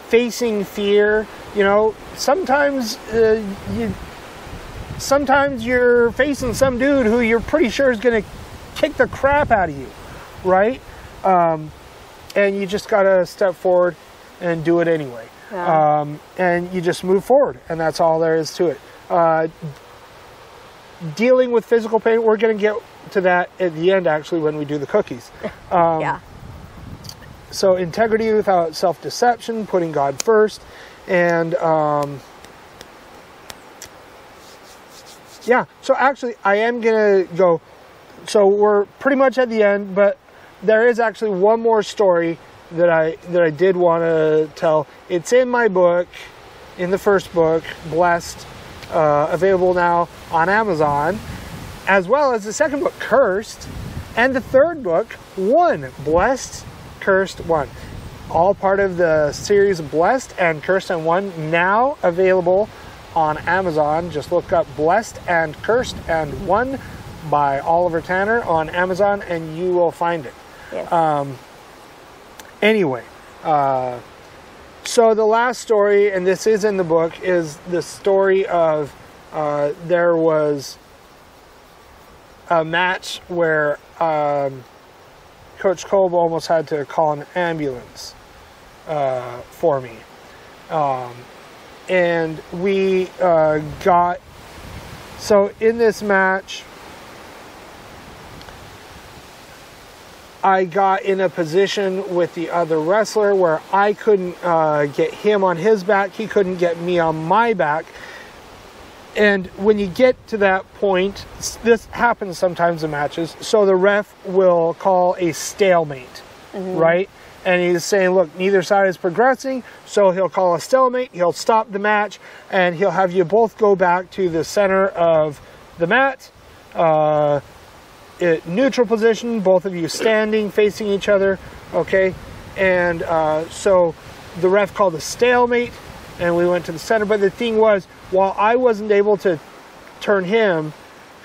facing fear. You know, sometimes uh, you, sometimes you're facing some dude who you're pretty sure is going to kick the crap out of you, right? Um, and you just got to step forward and do it anyway. Yeah. Um, and you just move forward, and that's all there is to it. Uh, dealing with physical pain, we're going to get to that at the end, actually, when we do the cookies. Um, yeah. So, integrity without self deception, putting God first, and um, yeah. So, actually, I am going to go. So, we're pretty much at the end, but there is actually one more story that I that I did want to tell. It's in my book, in the first book, Blessed, uh, available now on Amazon, as well as the second book, Cursed, and the third book, One, Blessed, Cursed, One. All part of the series Blessed and Cursed and One, now available on Amazon. Just look up Blessed and Cursed and One by Oliver Tanner on Amazon and you will find it. Yes. Anyway, uh, so the last story, and this is in the book, is the story of uh, there was a match where um, Coach Kolb almost had to call an ambulance uh, for me. Um, and we uh, got, so in this match, I got in a position with the other wrestler where I couldn't uh, get him on his back, he couldn't get me on my back. And when you get to that point, this happens sometimes in matches. So the ref will call a stalemate, right? And he's saying, look, neither side is progressing. So he'll call a stalemate, he'll stop the match, and he'll have you both go back to the center of the mat. Uh, it, neutral position, both of you standing, facing each other, okay? And uh, so the ref called a stalemate, and we went to the center. But the thing was, while I wasn't able to turn him,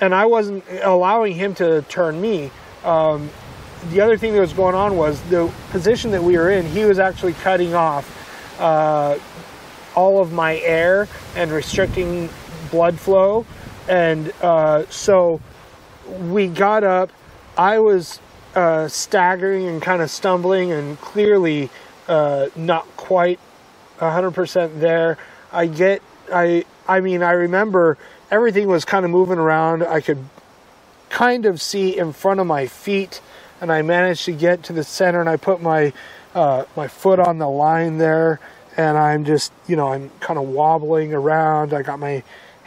and I wasn't allowing him to turn me, um, the other thing that was going on was the position that we were in, he was actually cutting off uh, all of my air and restricting blood flow. And uh, so we got up. I was uh, staggering and kind of stumbling and clearly uh, not quite 100% there. I get, I, I mean, I remember everything was kind of moving around. I could kind of see in front of my feet, and I managed to get to the center, and I put my uh, my foot on the line there, and I'm just, you know, I'm kind of wobbling around. I got my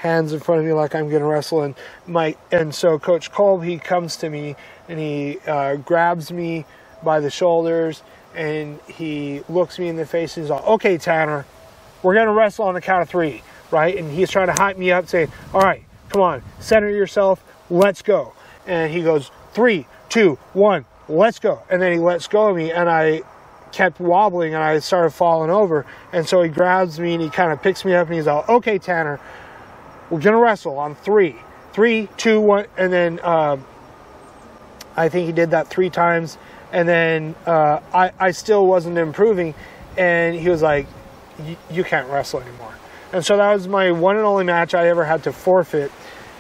hands in front of me like I'm going to wrestle, and my and so Coach Kolb he comes to me and he uh, grabs me by the shoulders and he looks me in the face and he's like, "Okay, Tanner, we're going to wrestle on the count of three, right?" And he's trying to hype me up, saying, "All right, come on, center yourself, let's go." And he goes, three, two, one, let's go. And then he lets go of me, and I kept wobbling and I started falling over. And so he grabs me and he kind of picks me up and he's all, okay, Tanner, we're going to wrestle on three. Three, two, one. And then um, I think he did that three times. And then uh, I, I still wasn't improving. And he was like, you can't wrestle anymore. And so that was my one and only match I ever had to forfeit.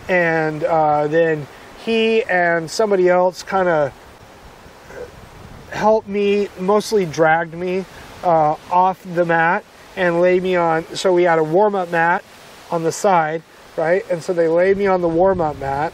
And uh, then he and somebody else kind of helped me, mostly dragged me uh, off the mat and laid me on. So we had a warm up mat on the side, right? And so they laid me on the warm up mat.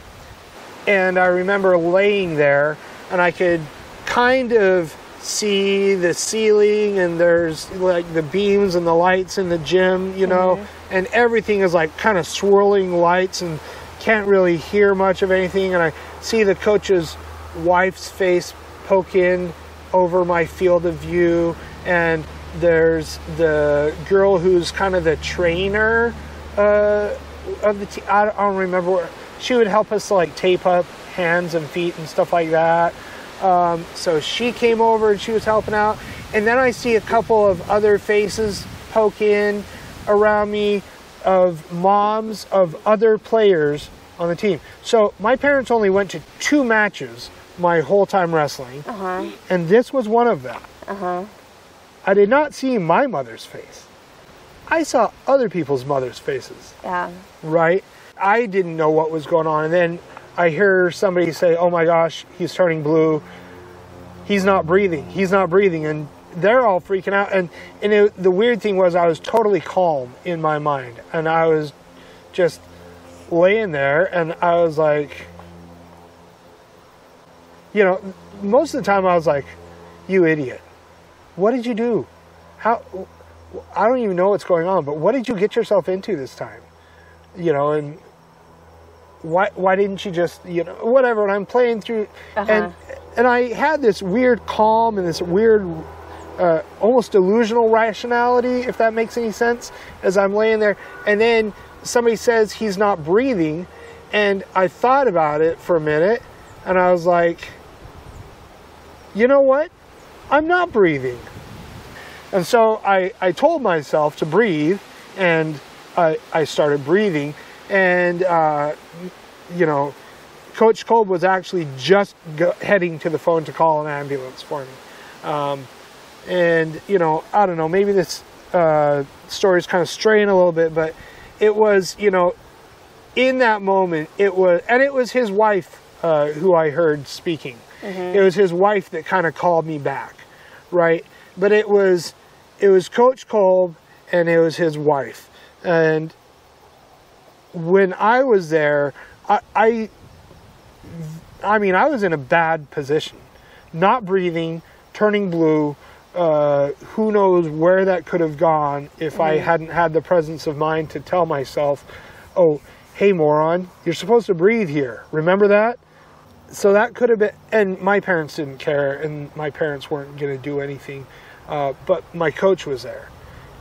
And I remember laying there and I could kind of see the ceiling and there's like the beams and the lights in the gym, you know, and everything is like kind of swirling lights and can't really hear much of anything. And I see the coach's wife's face poke in over my field of view and there's the girl who's kind of the trainer uh, of the team. I don't remember where she would help us like tape up hands and feet and stuff like that. Um, so she came over and she was helping out. And then I see a couple of other faces poke in around me of moms of other players on the team. So my parents only went to two matches my whole time wrestling, Uh huh. and this was one of them. Uh huh. I did not see my mother's face. I saw other people's mother's faces, Yeah. Right? I didn't know what was going on. And then I hear somebody say, Oh my gosh, he's turning blue. He's not breathing. He's not breathing. And they're all freaking out. And, and it, the weird thing was, I was totally calm in my mind. And I was just laying there and I was like, you know, most of the time I was like, You idiot. What did you do? How? I don't even know what's going on, but what did you get yourself into this time? You know, and why why didn't you just you know whatever? And I'm playing through, and and I had this weird calm and this weird, uh, almost delusional rationality, if that makes any sense, as I'm laying there, and then somebody says he's not breathing, and I thought about it for a minute, and I was like, you know what? I'm not breathing. And so I, I told myself to breathe, and I, I started breathing. And, uh, you know, Coach Kolb was actually just go, heading to the phone to call an ambulance for me. Um, and, you know, I don't know, maybe this uh, story is kind of straying a little bit, but it was, you know, in that moment, it was, and it was his wife uh, who I heard speaking. It was his wife that kind of called me back, right? But it was, it was Coach Kolb and it was his wife. And when I was there, I, I, I mean, I was in a bad position. not breathing, turning blue. Uh, who knows where that could have gone if I hadn't had the presence of mind to tell myself, oh, hey, moron, you're supposed to breathe here. Remember that? So that could have been, and my parents didn't care, and my parents weren't going to do anything, uh, but my coach was there.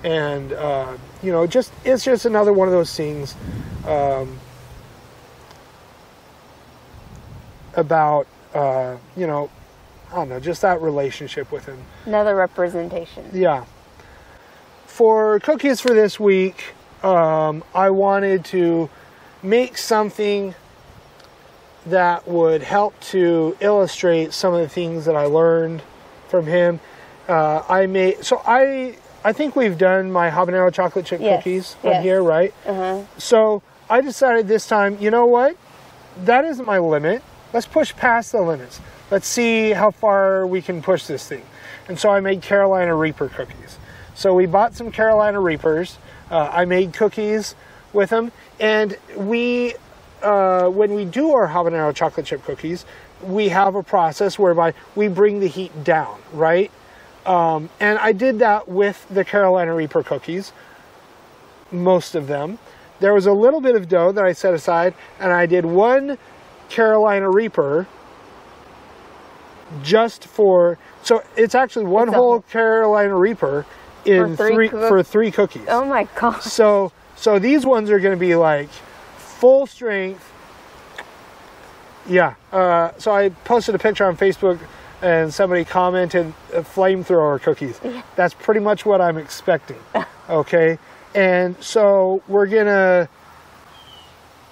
And, uh, you know, just it's just another one of those things um, about, uh, you know, I don't know, just that relationship with him. Another representation. Yeah. For cookies for this week, um, I wanted to make something that would help to illustrate some of the things that I learned from him. Uh, I made so I I think we've done my habanero chocolate chip Yes, cookies on yes. here, right? Uh-huh. So I decided this time, you know what? That isn't my limit. Let's push past the limits. Let's see how far we can push this thing. And so I made Carolina Reaper cookies. So we bought some Carolina Reapers. Uh, I made cookies with them, and we, uh, when we do our habanero chocolate chip cookies, we have a process whereby we bring the heat down, right? Um, and I did that with the Carolina Reaper cookies most of them. There was a little bit of dough that I set aside, and I did one Carolina Reaper just for. So it's actually one It's whole Carolina Reaper in For three three for three cookies. Oh my gosh. So so these ones are going to be like full strength. Yeah. Uh, so I posted a picture on Facebook, and somebody commented flamethrower cookies. That's pretty much what I'm expecting. Okay. And so we're gonna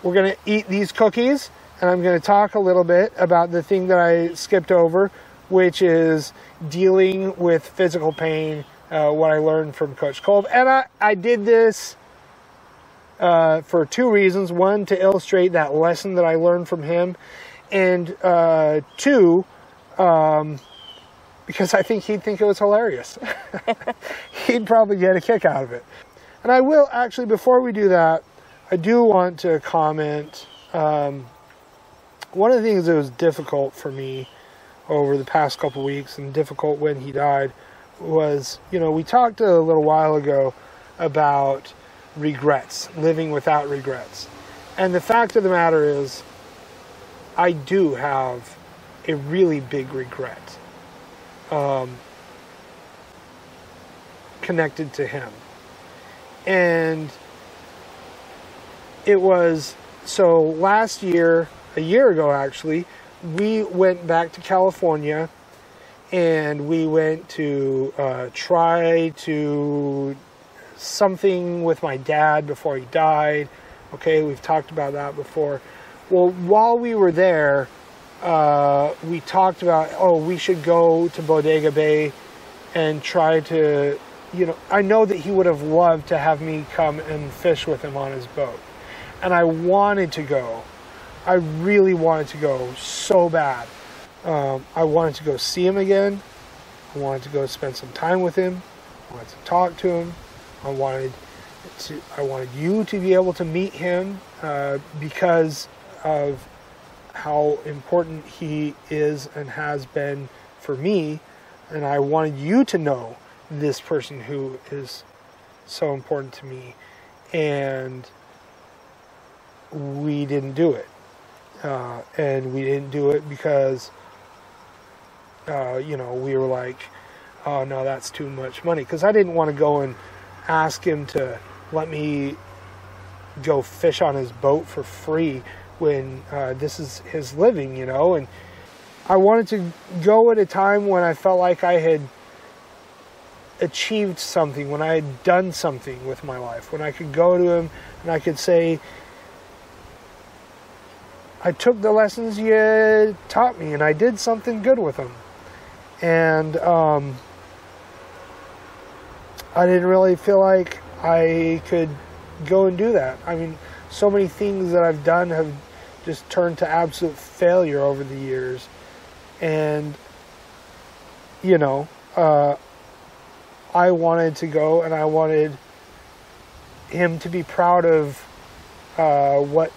we're gonna eat these cookies, and I'm gonna talk a little bit about the thing that I skipped over, which is dealing with physical pain. Uh, what I learned from Coach Kolb, and I I did this uh, for two reasons. One, to illustrate that lesson that I learned from him, and uh, two, um, because I think he'd think it was hilarious. he'd probably get a kick out of it. And I will actually, before we do that, I do want to comment. Um, one of the things that was difficult for me over the past couple weeks and difficult when he died was, you know, we talked a little while ago about regrets, living without regrets. And the fact of the matter is, I do have a really big regret um, connected to him. And it was so last year, a year ago actually, we went back to California and we went to uh, try to something with my dad before he died. Okay, we've talked about that before. Well, while we were there, uh, we talked about, oh, we should go to Bodega Bay and try to, you know, I know that he would have loved to have me come and fish with him on his boat. And I wanted to go. I really wanted to go so bad. Um, I wanted to go see him again. I wanted to go spend some time with him. I wanted to talk to him. I wanted to. I wanted you to be able to meet him uh, because of how important he is and has been for me, and I wanted you to know this person who is so important to me, and we didn't do it, uh, and we didn't do it because uh, you know we were like, oh no, that's too much money, because I didn't want to go and ask him to let me go fish on his boat for free when uh, this is his living, you know. And I wanted to go at a time when I felt like I had achieved something, when I had done something with my life, when I could go to him and I could say, I took the lessons you taught me and I did something good with them. And um, I didn't really feel like I could go and do that. I mean, so many things that I've done have just turned to absolute failure over the years. And, you know, uh, I wanted to go and I wanted him to be proud of uh, what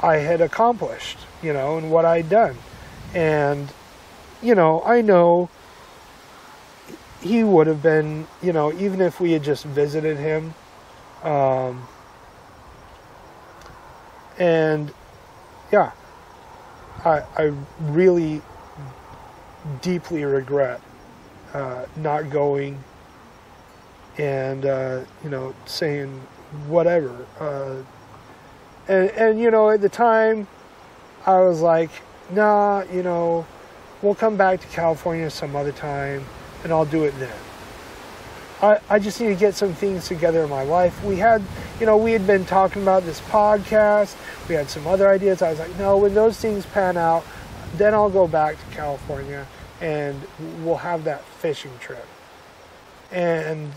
I had accomplished, you know, and what I'd done. And, you know, I know he would have been, you know, even if we had just visited him. Um, and yeah, I, I really deeply regret uh, not going and, uh, you know, saying whatever. Uh, and, and, you know, at the time, I was like, nah, you know, we'll come back to California some other time and I'll do it then. I, I just need to get some things together in my life. We had, you know, we had been talking about this podcast. We had some other ideas. I was like, no, when those things pan out, then I'll go back to California and we'll have that fishing trip. And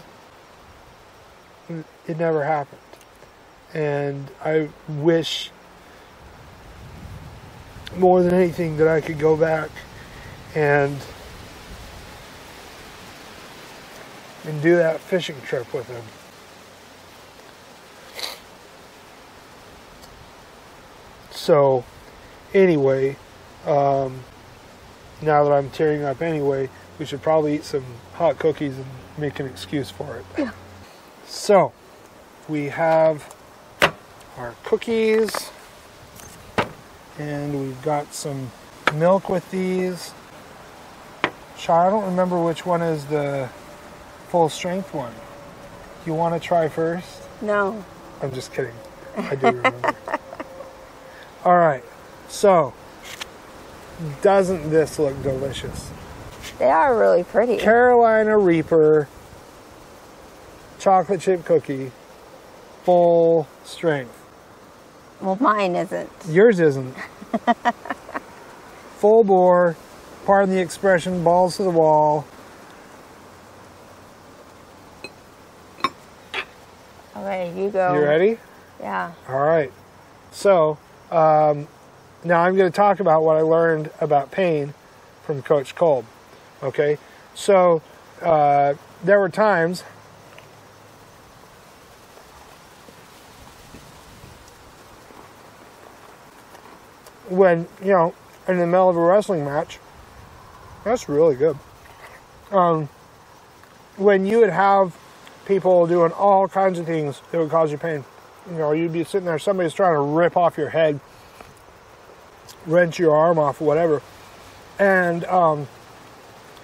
it never happened. And I wish more than anything that I could go back and and do that fishing trip with him. So, anyway, um, now that I'm tearing up anyway, we should probably eat some hot cookies and make an excuse for it. Yeah. So, we have our cookies, and we've got some milk with these. Char, I don't remember which one is the full strength one. You want to try first? No. I'm just kidding. I do remember. All right. So, doesn't this look delicious? They are really pretty. Carolina Reaper chocolate chip cookie, full strength. Well, mine isn't. Yours isn't. full bore, pardon the expression, balls to the wall. Okay, you go. You ready? Yeah. All right. So, um, now I'm going to talk about what I learned about pain from Coach Kolb. Okay? So, uh, there were times when, you know, in the middle of a wrestling match, that's really good. Um, when you would have people doing all kinds of things that would cause you pain. You know, you'd be sitting there, somebody's trying to rip off your head, wrench your arm off, whatever. And um,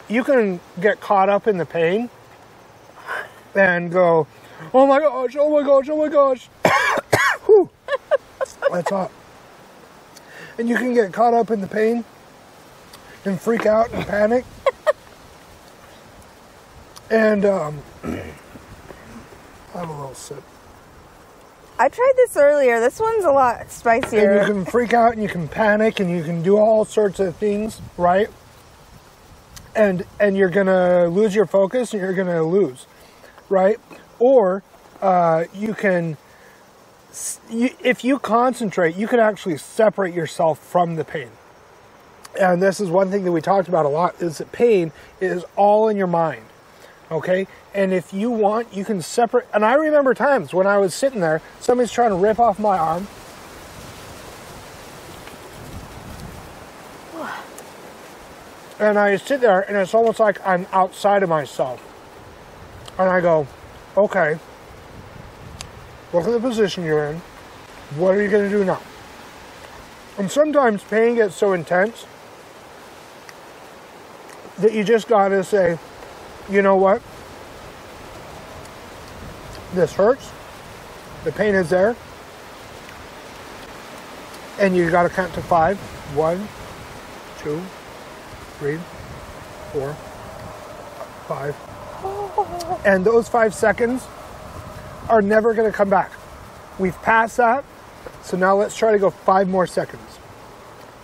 you can get caught up in the pain and go, oh my gosh, oh my gosh, oh my gosh. That's hot. And you can get caught up in the pain and freak out and panic. and um, have a little sip. I tried this earlier. This one's a lot spicier. And you can freak out and you can panic and you can do all sorts of things, right? And and you're gonna lose your focus and you're gonna lose, right? Or uh, you can, you, if you concentrate, you can actually separate yourself from the pain. And this is one thing that we talked about a lot: is that pain is all in your mind okay? And if you want, you can separate. And I remember times when I was sitting there, somebody's trying to rip off my arm. And I sit there, and it's almost like I'm outside of myself. And I go, okay, look at the position you're in. What are you going to do now? And sometimes pain gets so intense that you just got to say, you know what? This hurts. The pain is there. And you got to count to five. One, two, three, four, five. And those five seconds are never going to come back. We've passed that. So now let's try to go five more seconds.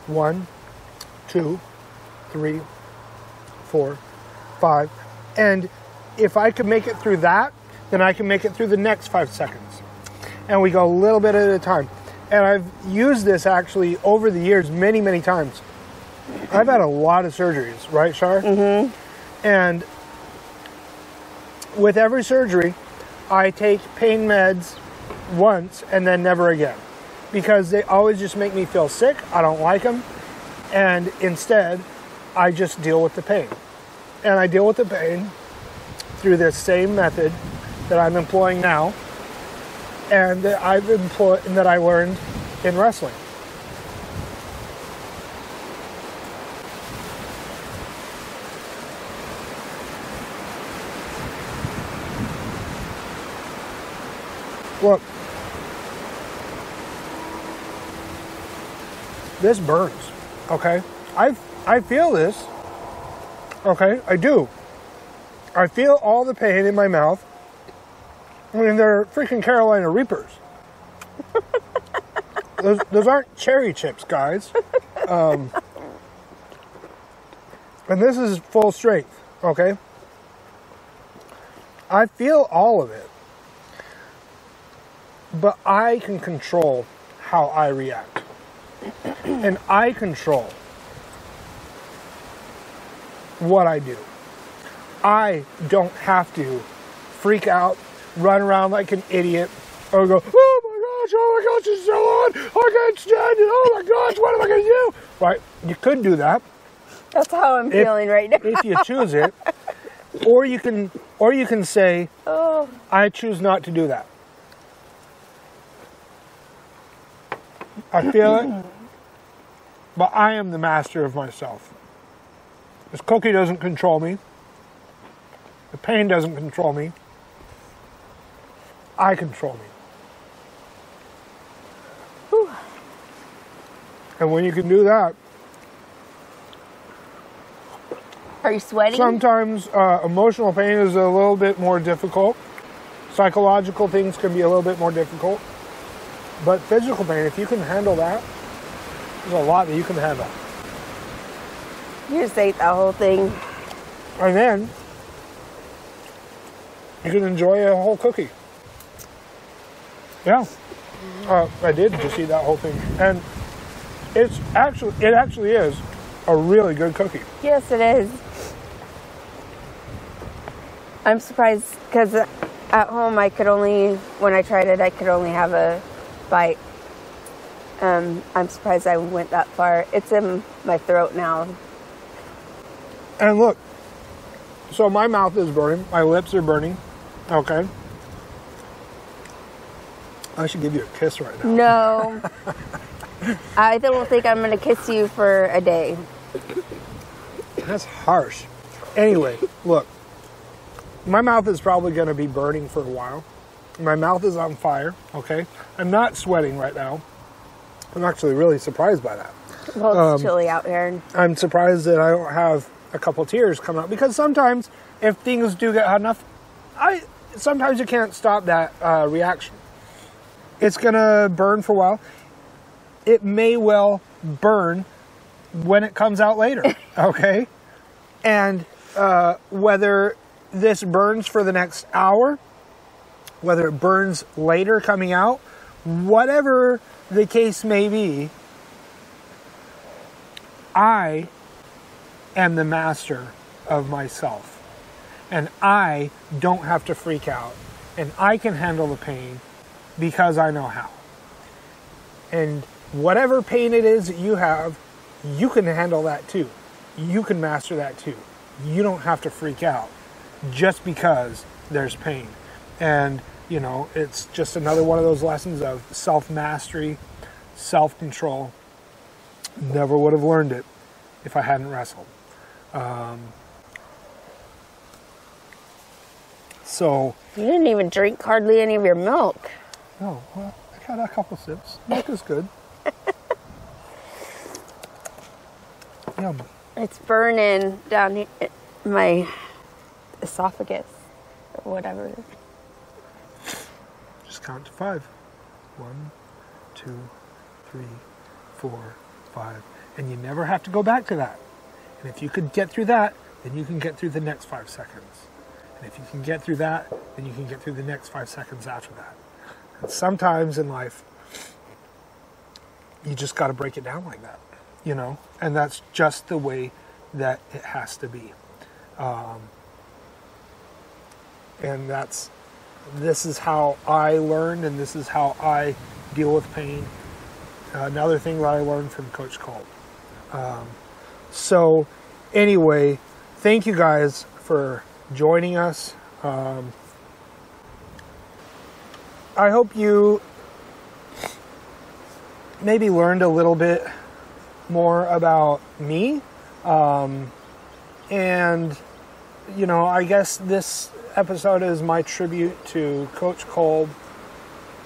One, two, three, four, five. And if I can make it through that, then I can make it through the next five seconds. And we go a little bit at a time. And I've used this actually over the years many, many times. I've had a lot of surgeries, right, Shar? Mm-hmm. And with every surgery, I take pain meds once and then never again because they always just make me feel sick. I don't like them. And instead, I just deal with the pain. And I deal with the pain through this same method that I'm employing now and that I've employed and that I learned in wrestling. Look, this burns. Okay, I I feel this. Okay, I do. I feel all the pain in my mouth. I mean, they're freaking Carolina Reapers. those, those aren't cherry chips, guys. Um, and this is full strength. Okay, I feel all of it, but I can control how I react and I control what I do. I don't have to freak out, run around like an idiot, or go, oh my gosh, oh my gosh, it's so hot, I can't stand it, oh my gosh, what am I going to do? Right? You could do that That's how I'm If- feeling right now. if you choose it, or you can, or you can say, oh, I choose not to do that. I feel it, but I am the master of myself. This cookie doesn't control me. The pain doesn't control me. I control me. And when you can do that, are you sweating? Sometimes uh, emotional pain is a little bit more difficult. Psychological things can be a little bit more difficult. But physical pain, if you can handle that, there's a lot that you can handle. You just ate the whole thing. And then you can enjoy a whole cookie. Yeah, uh, I did just eat that whole thing, and it's actually it actually is a really good cookie. Yes, it is. I'm surprised because at home I could only, when I tried it, I could only have a bite. Um, I'm surprised I went that far. It's in my throat now. And look, so my mouth is burning, my lips are burning. Okay. I should give you a kiss right now. No. I don't think I'm going to kiss you for a day. That's harsh. Anyway, look, my mouth is probably going to be burning for a while. My mouth is on fire, okay? I'm not sweating right now. I'm actually really surprised by that. Well, Um, it's chilly out here. I'm surprised that I don't have a couple tears come out because sometimes if things do get hot enough, I sometimes you can't stop that uh, reaction. It's gonna burn for a while. It may well burn when it comes out later. okay, and uh, whether this burns for the next hour, whether it burns later coming out, whatever the case may be, I am the master of myself. And I don't have to freak out. And I can handle the pain because I know how. And whatever pain it is that you have, you can handle that too. You can master that too. You don't have to freak out just because there's pain. And, you know, it's just another one of those lessons of self mastery, self control. Never would have learned it if I hadn't wrestled. Um, so, You didn't even drink hardly any of your milk. No, well, I got a couple sips. Milk is good. Yum. It's burning down here, my esophagus or whatever. Just count to five. One, two, three, four, five. And you never have to go back to that. And if you could get through that, then you can get through the next five seconds. And if you can get through that, then you can get through the next five seconds after that. And sometimes in life, you just got to break it down like that, you know? And that's just the way that it has to be. Um, and that's this is how I learned, and this is how I deal with pain. another thing that I learned from Coach Kolb. Um, so anyway, thank you guys for joining us. Um, I hope you maybe learned a little bit more about me. Um, and, you know, I guess this episode is my tribute to Coach Kolb.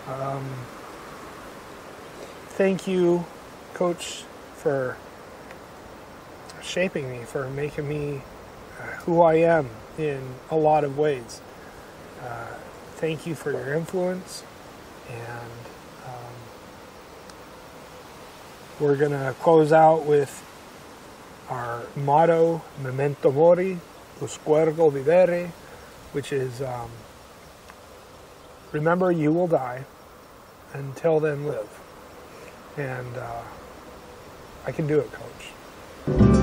Um, thank you, Coach, for shaping me, for making me uh, who I am in a lot of ways. Uh, thank you for your influence, and um, we're going to close out with our motto, Memento Mori, Usquergo Vivere, which is um, remember you will die, until then live. And uh, I can do it, coach.